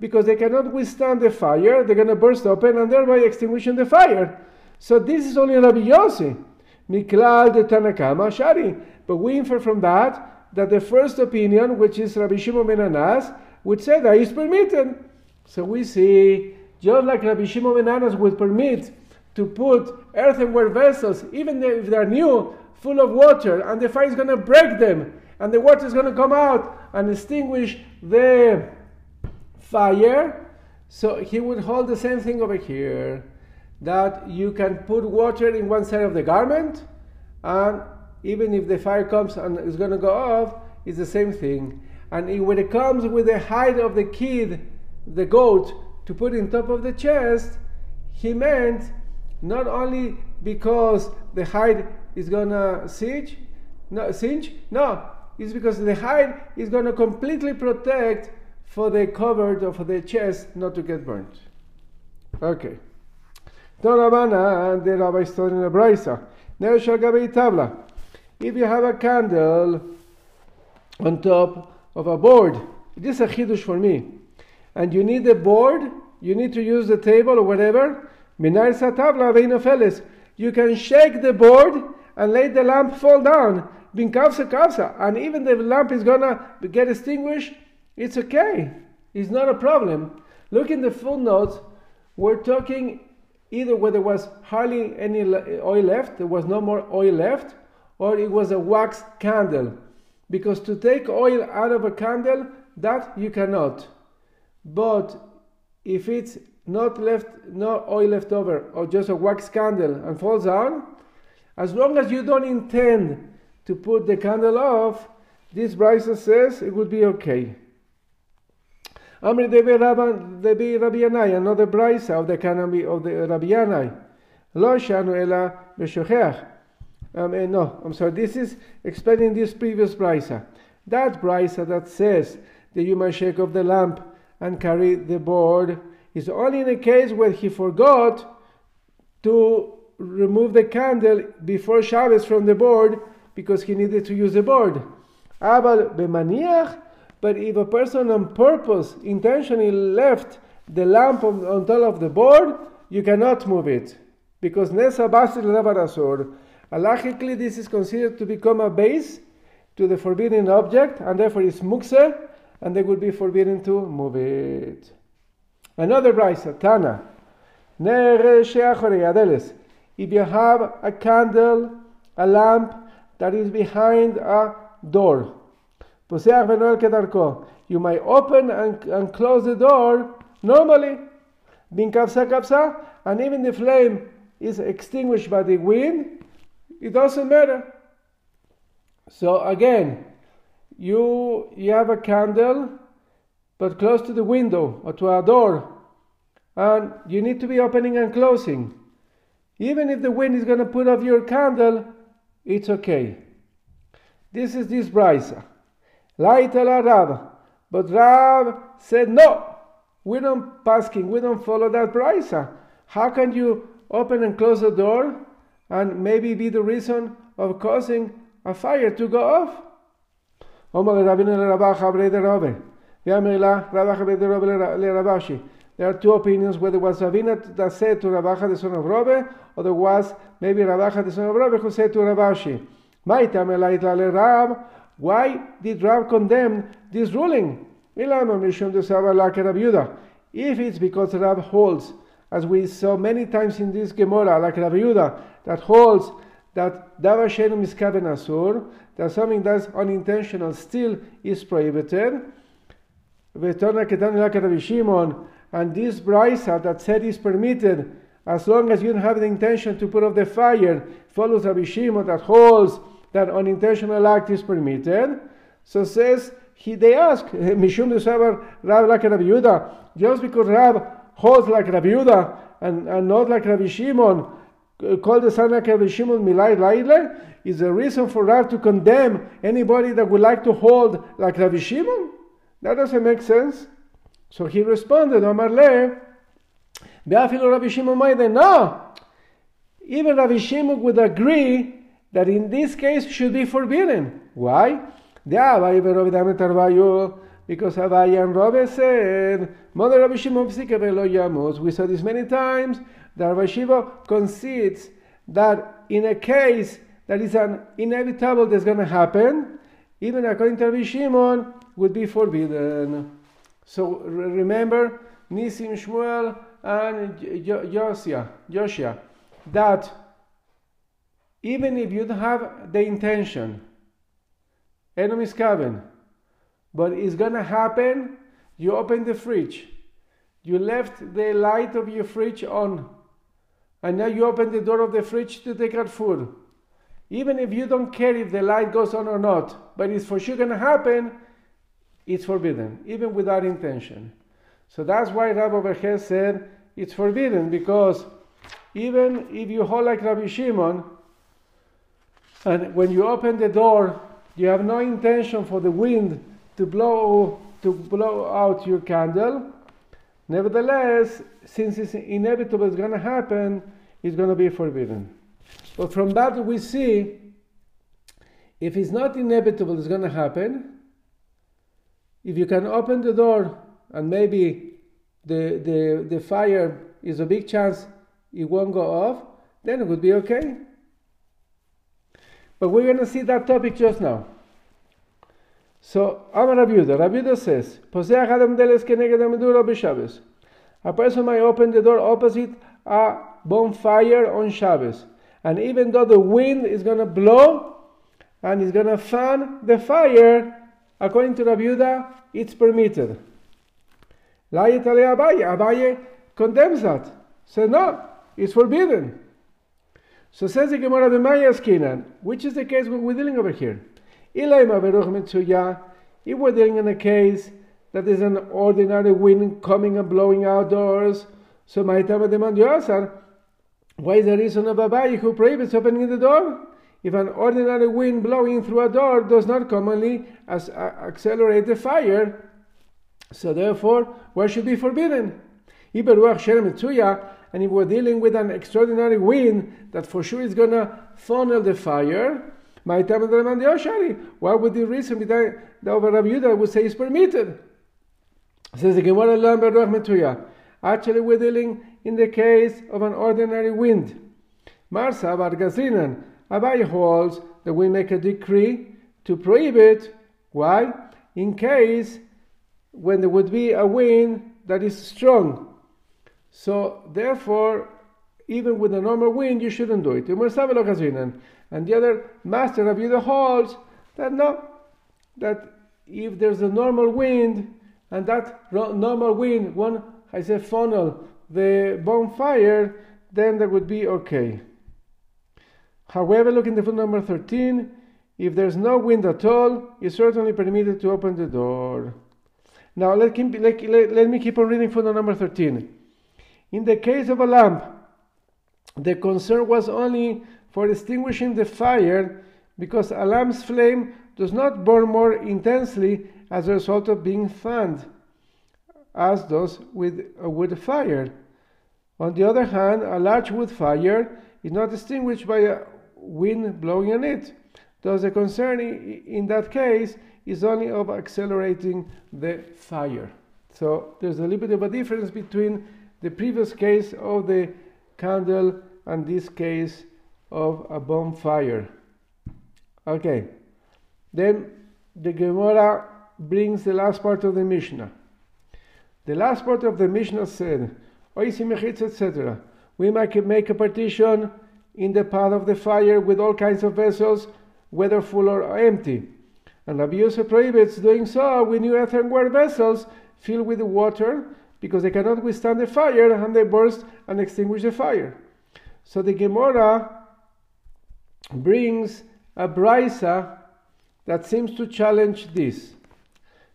[SPEAKER 1] because they cannot withstand the fire, they're going to burst open and thereby extinguishing the fire. So this is only Rabbi Yossi. Miklal de Tanakama Shari. But we infer from that that the first opinion, which is Rabbi Shimon ben Anas, would say that is permitted. So we see, just like Rabbi Shimon ben would permit to put earthenware vessels, even if they're new, full of water, and the fire is going to break them, and the water is going to come out and extinguish the fire. So he would hold the same thing over here that you can put water in one side of the garment, and even if the fire comes and is going to go off, it's the same thing. And when it comes with the hide of the kid, the goat, to put in top of the chest, he meant not only because the hide is gonna singe, no, singe, no, it's because the hide is gonna completely protect for the cover or for the chest not to get burnt. Okay. Doravana and the rabbi studying the Brisa. tabla. If you have a candle on top of a board, this is a chidush for me, and you need the board, you need to use the table or whatever. You can shake the board and let the lamp fall down. Bin kavsa. And even the lamp is gonna get extinguished, it's okay. It's not a problem. Look in the footnotes. We're talking either where there was hardly any oil left, there was no more oil left, or it was a wax candle. Because to take oil out of a candle, that you cannot. But if it's not left, no oil left over, or just a wax candle and falls down, as long as you don't intend to put the candle off, this Brisa says it would be okay. Amri Devi Rabbi Yanai, another Brisa of the Kanami of the Rabbi Yanai. Lo shanu ela b'shocheach. Um, eh, no, I'm sorry. This is explaining this previous brisa. That brisa that says you must shake off the lamp and carry the board is only in a case where he forgot to remove the candle before Shabbos from the board because he needed to use the board. But if a person on purpose intentionally left the lamp on, on top of the board, you cannot move it because nesa basil levarasor. Halachically, this is considered to become a base to the forbidden object, and therefore it's mukse, and they would be forbidden to move it. Another brisa, Tana. If you have a candle, a lamp that is behind a door, you might open and, and close the door normally, and even the flame is extinguished by the wind, it doesn't matter. So again, you you have a candle, but close to the window or to a door, and you need to be opening and closing. Even if the wind is going to put off your candle, it's okay. This is this brisa. Light ala Rab. But Rab said, no, we don't pasking, we don't follow that brisa. How can you open and close the door and maybe be the reason of causing a fire to go off? There are two opinions whether it was Ravina that said to Rabacha the son of Robe, or there was maybe Rabacha the son of Robe who said to Rabashi, why did Rab condemn this ruling? If it's because Rab holds, as we saw many times in this Gemara, like Rabbi Yehuda, that holds that Dava Shenu Miskaven Asur, that something that's unintentional still is prohibited. And this brisa that said is permitted as long as you don't have the intention to put off the fire, follows Rabbi Shimon that holds that unintentional act is permitted. So says he they ask Mishum Desavar Rab like Rabbi Yehuda, just because Rab holds like Rabbi Yehuda and, and not like Rabbi Shimon, uh, called the son like Rabbi Shimon Milay Laile, is a reason for Rab to condemn anybody that would like to hold like Rabbi Shimon? That doesn't make sense. So he responded, Omar Le, Be'afilu Rabbi Shimon Maiden, no. Even Rabbi Shimon would agree that in this case should be forbidden. Why? Because Abaye and Rabbi said, Mother Rabbi Shimon Yamos. We saw this many times that Rabbi Shiva concedes that in a case that is an inevitable that's going to happen, even according to Rabbi Shimon, would be forbidden. So remember Nisim Shmuel and Josia, Joshua, that even if you don't have the intention, enemies coming, but it's gonna happen, you open the fridge, you left the light of your fridge on, and now you open the door of the fridge to take out food. Even if you don't care if the light goes on or not, but it's for sure gonna happen, it's forbidden, even without intention. So that's why Rabbi Berhez said it's forbidden because even if you hold like Rabbi Shimon, and when you open the door, you have no intention for the wind to blow to blow out your candle. Nevertheless, since it's inevitable, it's going to happen, it's going to be forbidden. But from that we see, if it's not inevitable, it's going to happen if you can open the door and maybe the, the, the fire is a big chance it won't go off, then it would be okay. But we're going to see that topic just now. So, Amar Rabiuda. Rabiuda says, A person might open the door opposite a bonfire on Shabbos. And even though the wind is going to blow and it's going to fan the fire, According to Rabbi Yehuda, it's permitted. Layet Abaye. Abaye condemns that. Says no, it's forbidden. So says the Gemara the Skinan, which is the case we're dealing over here. If we're dealing in a case that is an ordinary wind coming and blowing outdoors, so my Tama demand Yasar, why is the reason of Abaye who prohibits opening the door? if an ordinary wind blowing through a door does not commonly as, uh, accelerate the fire, so therefore, what should be forbidden? And if we're dealing with an extraordinary wind that for sure is going to funnel the fire, why would the reason be that over Rabbi would say is permitted? Says the Gemara Actually, we're dealing in the case of an ordinary wind. Marsa Bargazinan Abaye holds that we make a decree to prohibit. Why? In case when there would be a wind that is strong. So therefore, even with a normal wind, you shouldn't do it. And the other master of Yehuda holds that no, that if there's a normal wind and that normal wind, one has a funnel, the bonfire, then that would be okay. However, look in the foot number 13, if there's no wind at all, it's certainly permitted to open the door. Now let, let, let, let me keep on reading footnote number 13. In the case of a lamp, the concern was only for extinguishing the fire because a lamp's flame does not burn more intensely as a result of being fanned, as does with uh, a wood fire. On the other hand, a large wood fire is not extinguished by a wind blowing on it. Thus, the concern in that case is only of accelerating the fire. So, there's a little bit of a difference between the previous case of the candle and this case of a bonfire. Okay, then the Gemara brings the last part of the Mishnah. The last part of the Mishnah said, etc. We might make a partition in the path of the fire with all kinds of vessels, whether full or empty. And Rabbi Yosef prohibits doing so with new earthenware vessels filled with water because they cannot withstand the fire and they burst and extinguish the fire. So the Gemara brings a brisa that seems to challenge this.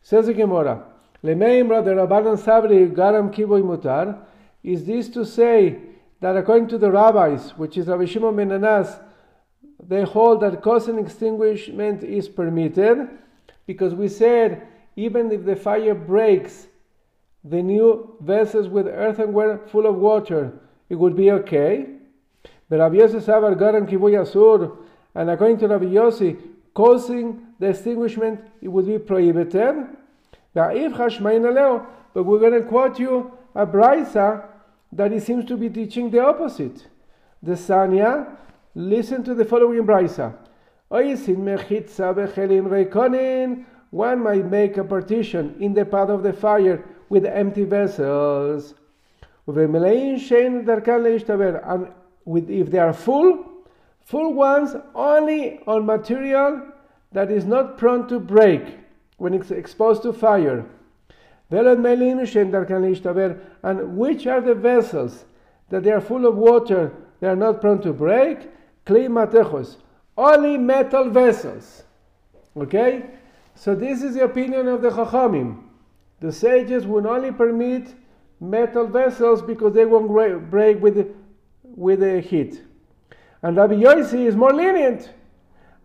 [SPEAKER 1] Says the Gemara, Lemeimra the Rabbanan Sabri Garam Kiboy Mutar, is this to say that according to the rabbis, which is Rabbi Shimon ben Anas, they hold that causing extinguishment is permitted because we said even if the fire breaks the new vessels with earthenware full of water, it would be okay. But Rabbi Yossi Sabar Garam Kiboy Asur, and according to Rabbi Yossi, causing the extinguishment it would be prohibited. Now, if Hashmainaleo, but we're going to quote you a brisa that he seems to be teaching the opposite. The Sanya, listen to the following brisa. One might make a partition in the path of the fire with empty vessels. And with, if they are full, full ones only on material that is not prone to break when it's exposed to fire. And which are the vessels that they are full of water, they are not prone to break? Kli only metal vessels. Okay? So this is the opinion of the Chachamim. The sages would only permit metal vessels because they won't break with the, with the heat. And Rabbi Yossi is more lenient.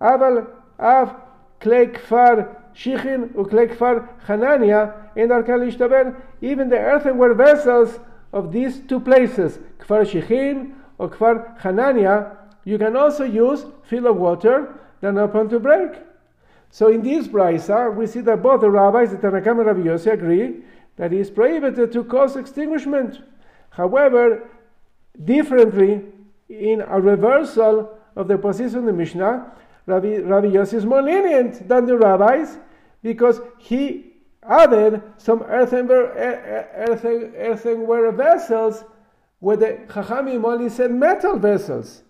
[SPEAKER 1] Aval av klei kfar shichin uklei kfar hanania in Arkan even the earthenware vessels of these two places, Kfar Shichin or Kfar Hanania, you can also use fill of water are prone to break. So in this brisa, we see that both the rabbis, the Tanakam and Rabbi Yossi, agree that it is prohibited to cause extinguishment. However, differently, in a reversal of the position of the Mishnah, Rabbi, Rabbi Yossi is more lenient than the rabbis because he added some earthenware, earthen, earthenware vessels where the Chachamim only said metal vessels.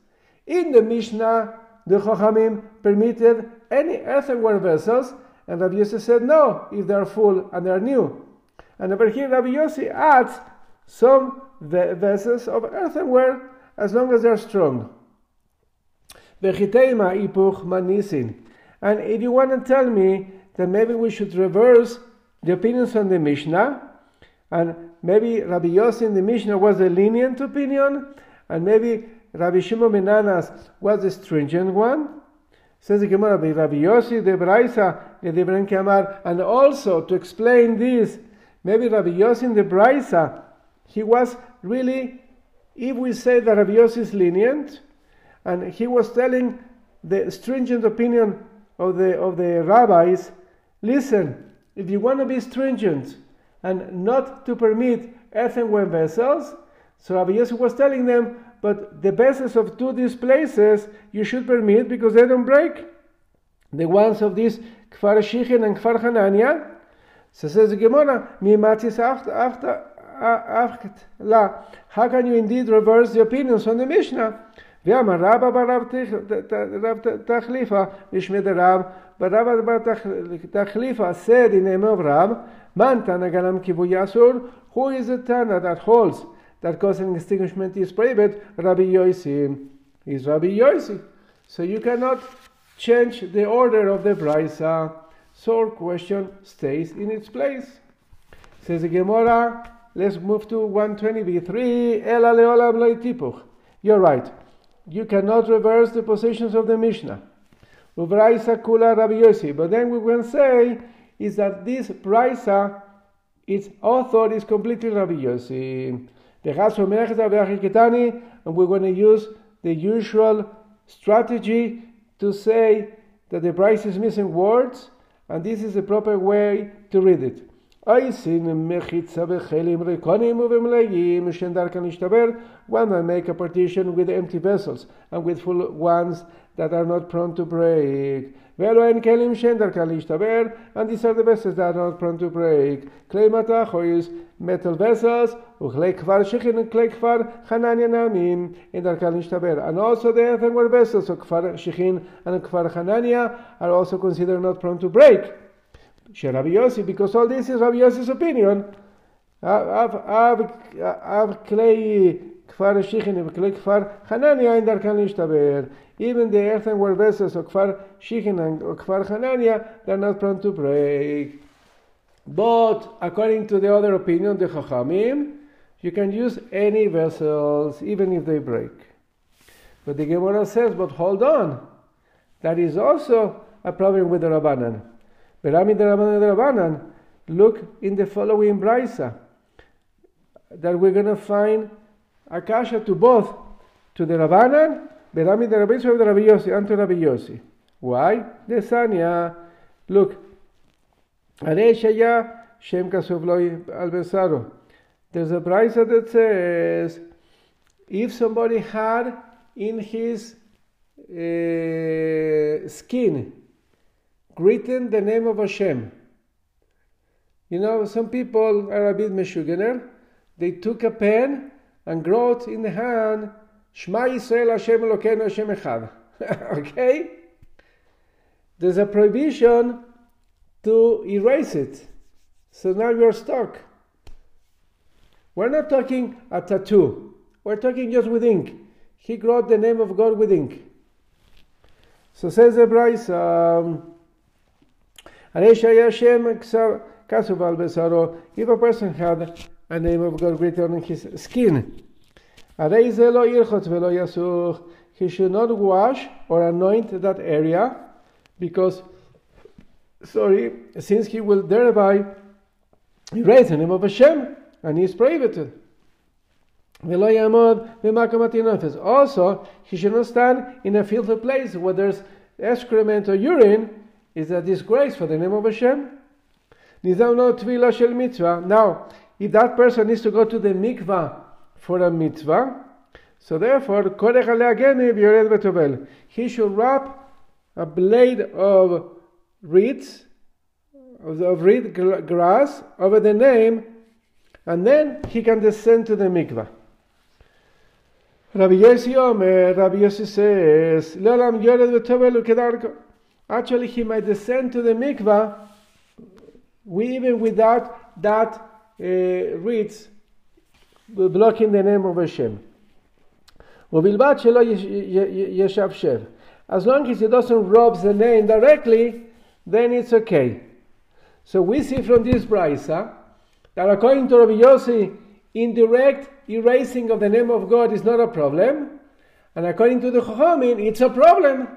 [SPEAKER 1] In the Mishnah, the Chachamim permitted any earthenware vessels, and Rabbi Yossi said no, if they are full and they are new. And over here, Rabbi Yossi adds some vessels of earthenware as long as they are strong. And if you want to tell me that maybe we should reverse the opinions on the Mishnah, and maybe Rabbi Yossi in the Mishnah was a lenient opinion, and maybe Rabbi Shimon ben Anas was the stringent one. Says the Gemara, Rabbi Yossi the Braisa the Kamar, and also to explain this, maybe Rabbi Yossi in the Braisa, he was really, if we say that Rabbi Yossi is lenient, and he was telling the stringent opinion of the of the rabbis, listen, if you want to be stringent and not to permit earthenware vessels, so Rabbi Yosef was telling them, but the vessels of two these places you should permit because they don't break. The ones of this Kfar Shichin and Kfar Hanania. So says the Gemara, Mi matis after la. How can you indeed reverse the opinions on the Mishnah? ואמר רבא ברב תחליפה, נשמע דרב, ברב בר תחליפה said in the name of Rab, man tana galam kivu yasur, who is the Tana that holds that causing extinguishment is prohibited? Rabbi Yosi is Rabbi Yosi. So you cannot change the order of the brisa, so our question stays in its place. Says the Gemara, let's move to 120b3, Ela leolam lo You're right. You cannot reverse the positions of the Mishnah. Ubraisa kula Rabbi Yossi. But then we will say is that this brisa, its author is completely. The and we're going to use the usual strategy to say that the brisa is missing words, and this is the proper way to read it. One might make a partition with empty vessels and with full ones that are not prone to break. and kelim shender kalishtaber, and these are the vessels that are not prone to break. Klei matachois, metal vessels, and klei kvar chananya namim, dar kalishtaber. And also the earthenware vessels of shichin and kvar chananya are also considered not prone to break. Rabbi Yossi, because all this is Rabbi Yossi's opinion. Even the earthenware vessels of Kfar Shichin and Kfar Hanania, they're not prone to break. But according to the other opinion, the Chachamim, you can use any vessels, even if they break. But the Gemara says, but hold on, that is also a problem with the Rabbanan look in the following brisa that we're going to find Akasha to both to the Rabbanan, Berami the Rabbi of the Rabbi and to Rabbi Yossi. Why? The Sanya. Look. Areshaya Shem Kasuvloi Albesaro. There's a brisa that says if somebody had in his uh, skin written the name of Hashem. You know, some people are a bit meshugener. They took a pen and wrote in the hand, Shema Yisrael Hashem Elokeinu Hashem Echad. okay? There's a prohibition to erase it. So now you're stuck. We're not talking a tattoo. We're talking just with ink. He wrote the name of God with ink. So says the Braisa, um, if a person had a name of God written on his skin. He should not wash or anoint that area because, sorry, since he will thereby erase the name of Hashem and he is prohibited. Also, he should not stand in a filthy place where there's excrement or urine, is a disgrace for the name of Hashem. Now, if that person needs to go to the mikvah for a mitzvah, so therefore, he should wrap a blade of reeds, of reed grass, over the name, and then he can descend to the mikvah. Rabbi Yossi Omer, Rabbi Yossi says, Actually, he might descend to the mikvah we, even without that uh, reads blocking the name of Hashem. As long as he doesn't rub the name directly, then it's okay. So we see from this brisa that according to Rabbi Yossi, indirect erasing of the name of God is not a problem, and according to the Chachamim, it's a problem.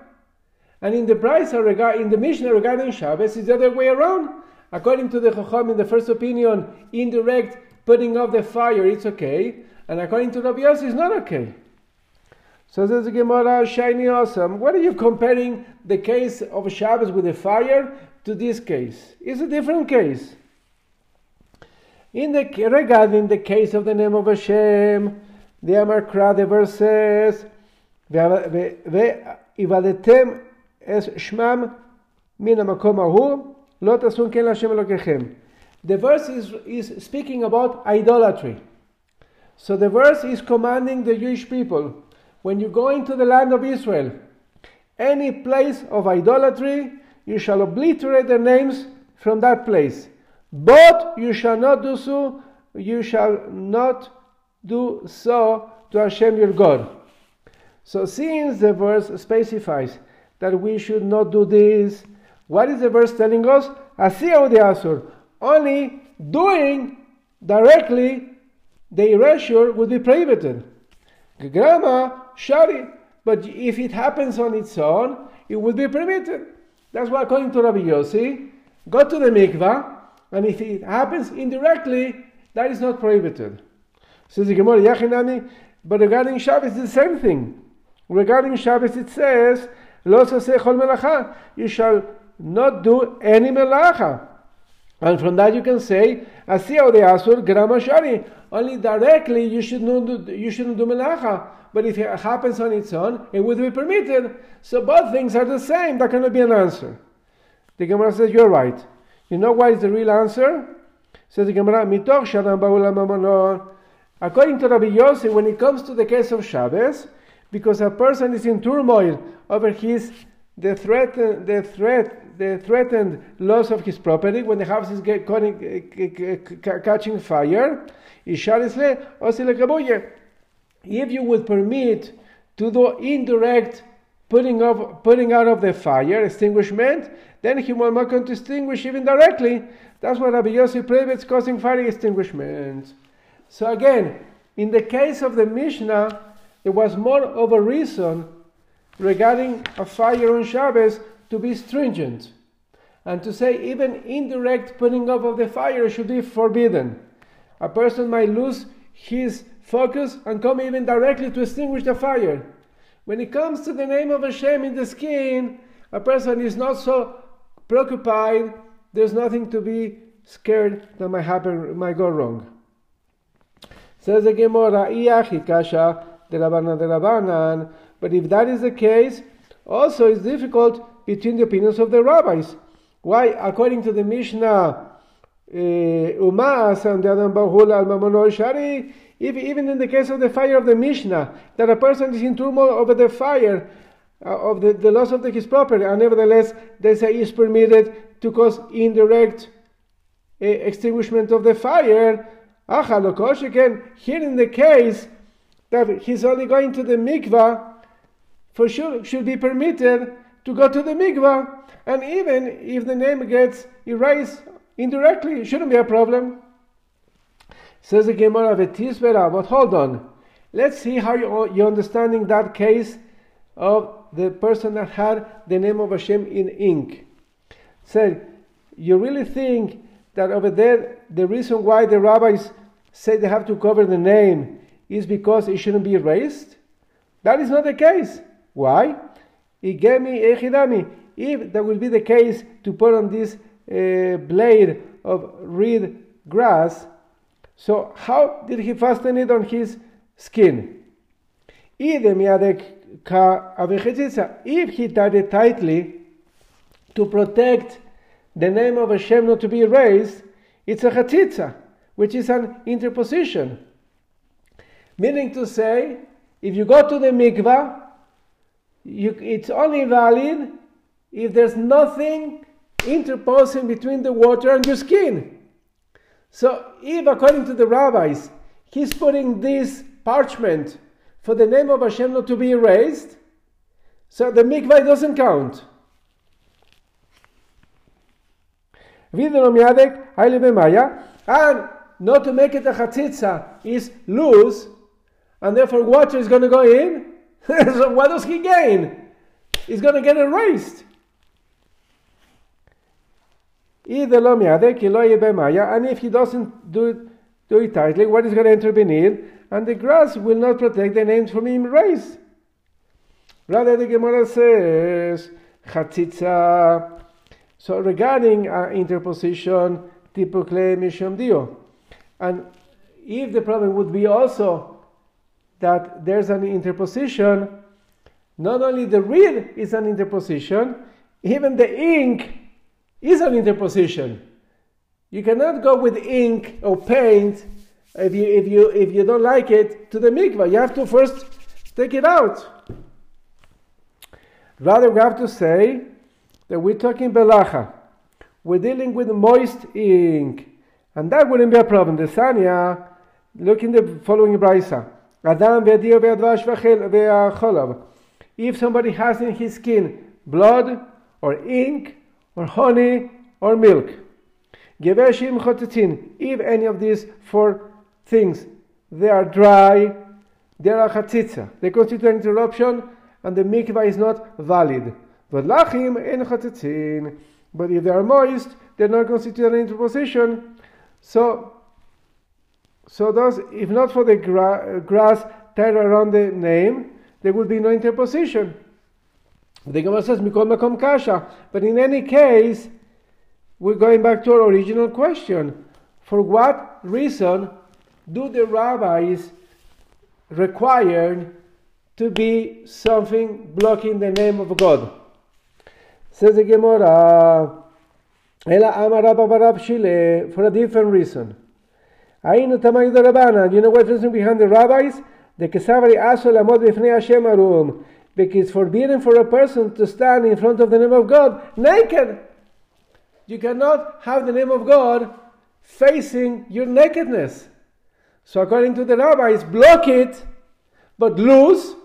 [SPEAKER 1] And in the brisa, in the Mishnah regarding Shabbos, it's the other way around. According to the Chacham, in the first opinion, indirect putting off the fire, it's okay. And according to Rabbi Yossi, it's not okay. So says the Gemara, shiny awesome. What are you comparing the case of Shabbos with the fire to this case? It's a different case. In the regarding the case of the name of Hashem, the Amarkra, the verse says, "Ivadetem es shmam min hamakom ahu the verse is, is speaking about idolatry. So the verse is commanding the Jewish people when you go into the land of Israel, any place of idolatry, you shall obliterate their names from that place. But you shall not do so, you shall not do so to Hashem your God. So since the verse specifies that we should not do this. What is the verse telling us? Asiya the Asur. Only doing directly the erasure would be prohibited. Grama, shari. But if it happens on its own, it would be permitted. That's why, according to Rabbi Yossi, go to the mikvah, and if it happens indirectly, that is not prohibited. Says the Gemara, Yachinami, but regarding Shabbos, it's the same thing. Regarding Shabbos, it says, You shall not do any melacha. And from that you can say, Asiya the Asur Grama Shari. Only directly you should not do, you shouldn't do melacha. But if it happens on its own, it would be permitted. So both things are the same. That cannot be an answer. The Gemara says, You're right. You know what is the real answer? Says the Gemara, Mitoch Shadam Ba'ulam According to Rabbi Yossi, when it comes to the case of Shabbos, because a person is in turmoil over his the threat, the threat, the threatened loss of his property when the house is get, eh, eh, eh, catching fire. If you would permit to do indirect putting of putting out of the fire extinguishment, then he will not extinguish even directly. That's what Rabbi Yossi prohibits causing fire extinguishment. So again, in the case of the Mishnah, there was more of a reason regarding a fire on Shabbos to be stringent and to say even indirect putting up of the fire should be forbidden. A person might lose his focus and come even directly to extinguish the fire. When it comes to the name of Hashem in the skin, a person is not so preoccupied, there's nothing to be scared that might happen, might go wrong. Says the Gemara, the Rabbanan. But if that is the case, also it's difficult between the opinions of the rabbis. Why? According to the Mishnah, eh, Umas and the Bahul al Shari, if, even in the case of the fire of the Mishnah, that a person is in turmoil over the fire uh, of the, the loss of the, his property, and nevertheless they say is permitted to cause indirect uh, extinguishment of the fire. Again, here in the case that he's only going to the mikvah, for sure should be permitted to go to the mikvah, and even if the name gets erased indirectly, it shouldn't be a problem. Says the Gemara Vetisbera, but hold on. Let's see how you, you're understanding that case of the person that had the name of Hashem in ink. Said, you really think that over there the reason why the rabbis say they have to cover the name is because it shouldn't be erased? That is not the case. Why? If that would be the case to put on this uh, blade of reed grass, so how did he fasten it on his skin? If he tied it tightly to protect the name of Hashem not to be erased, it's a chatzitza, which is an interposition. Meaning to say, if you go to the mikvah, you, it's only valid if there's nothing interposing between the water and your skin. So, if according to the rabbis, he's putting this parchment for the name of Hashem not to be erased, so the mikvah doesn't count. And not to make it a chatzitza is loose, and therefore water is going to go in. so what does he gain? He's going to get erased. And if he doesn't do it, do it tightly, what is going to enter beneath? And the grass will not protect the names from being erased. Rather, the Gemara says, Chatzitza. So regarding uh, interposition, typically mishum dio. And if the problem would be also that there's an interposition, not only the reed is an interposition, even the ink is an interposition. You cannot go with ink or paint if you, if you, if you don't like it to the mikvah. You have to first take it out. Rather, we have to say that we're talking belacha. We're dealing with moist ink. And that wouldn't be a problem. The Sanya, look in the following Braisa. Adam If somebody has in his skin blood or ink or honey or milk. If any of these four things, they are dry, they are chatzitza, they constitute an interruption, and the mikvah is not valid. But if they are moist, they are not constitute an interposition. So, so thus, if not for the gra- grass tied around the name, there would be no interposition. The Gemara says mikol makom kasha, but in any case, we're going back to our original question. For what reason do the rabbis require to be something blocking the name of God? Says the Gemara, Ela Amar Rabba Shile, for a different reason. Ainu Tamayid Rabbana, you know what's reason behind the rabbis? The Kesavari Aso Lamod Bifnei Hashem Arum, because it's forbidden for a person to stand in front of the name of God naked. You cannot have the name of God facing your nakedness. So according to the rabbis, block it, but loose.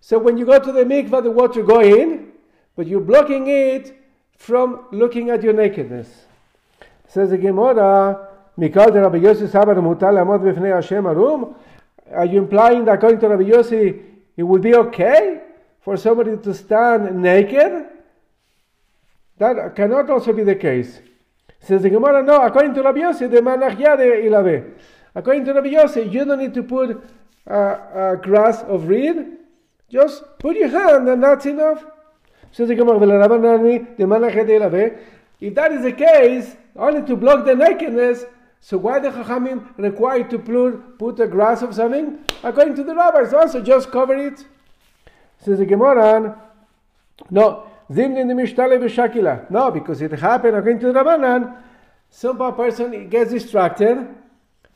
[SPEAKER 1] So when you go to the mikvah, the water go in, but you're blocking it from looking at your nakedness. Says the Gemara, Mikal de Rabbi Yossi Sabar Mutal Amod Bifnei Hashem Arum. Are you implying that according to Rabbi Yossi, it would be okay for somebody to stand naked? That cannot also be the case. Says the Gemara, no, according to Rabbi Yossi, the Manachya de Ilave. According to Rabbi Yossi, you don't need to put a, grass of reed, just put your hand and that's enough. Says the Gemara, the Manachya de Ilave. If that is the case, only to block the nakedness, so why the Chachamim required to put, a grass of something? According to the rabbis, also just cover it. Says the Gemara, no, Zimnin the Mishtale B'Shakila. No, because it happened according to the Rabbanan. Some person gets distracted,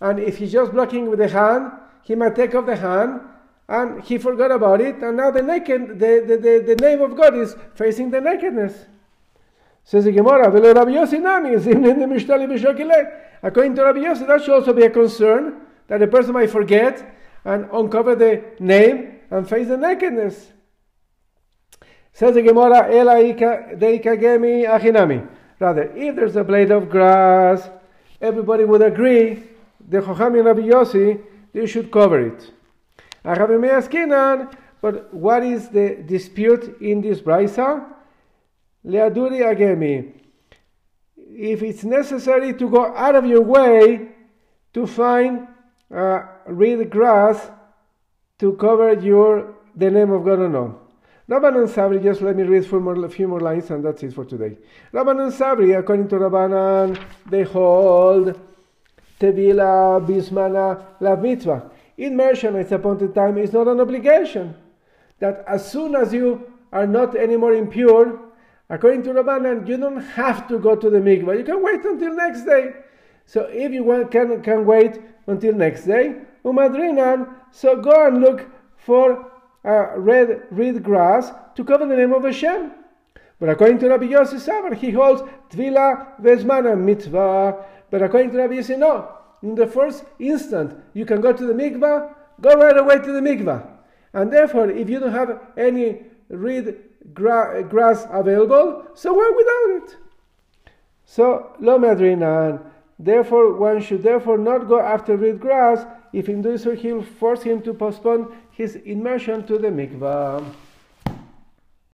[SPEAKER 1] and if he's just blocking with the hand, he might take off the hand, and he forgot about it, and now the naked, the, the, the, the name of God is facing the nakedness. Says the Gemara, Velo Rabbi Yossi Nami, Zimnin the Mishtale B'Shakila. According to Rabbi Yossi, that should also be a concern that a person might forget and uncover the name and face the nakedness. Says the Gemara, Ela deikagemi achinami. Rather, if there's a blade of grass, everybody would agree, the Chocham and Rabbi Yossi, they should cover it. But what is the dispute in this Braisa? Leaduri agemi. If it's necessary to go out of your way to find uh, reed grass to cover your the name of God or not. Rabbanan Sabri, just let me read a few more lines and that's it for today. Rabbanan Sabri, according to Rabbanan, they hold Tevila, Bismana, La Mitzvah. Immersion at a point in time is not an obligation. That as soon as you are not anymore impure, according to Rabbanan, you don't have to go to the mikvah. You can wait until next day. So if you want, can, can wait until next day, umadrinan, so go and look for uh, red reed grass to cover the name of Hashem. But according to Rabbi Yossi Savar, he holds Tvila Vezmana mitzvah. But according to Rabbi Yossi, no. In the first instant, you can go to the mikvah, go right away to the mikvah. And therefore, if you don't have any reed gra- grass available, so why without it? So, lo madrinan. Therefore, one should therefore not go after red grass. If in doing so, he'll force him to postpone his immersion to the mikvah.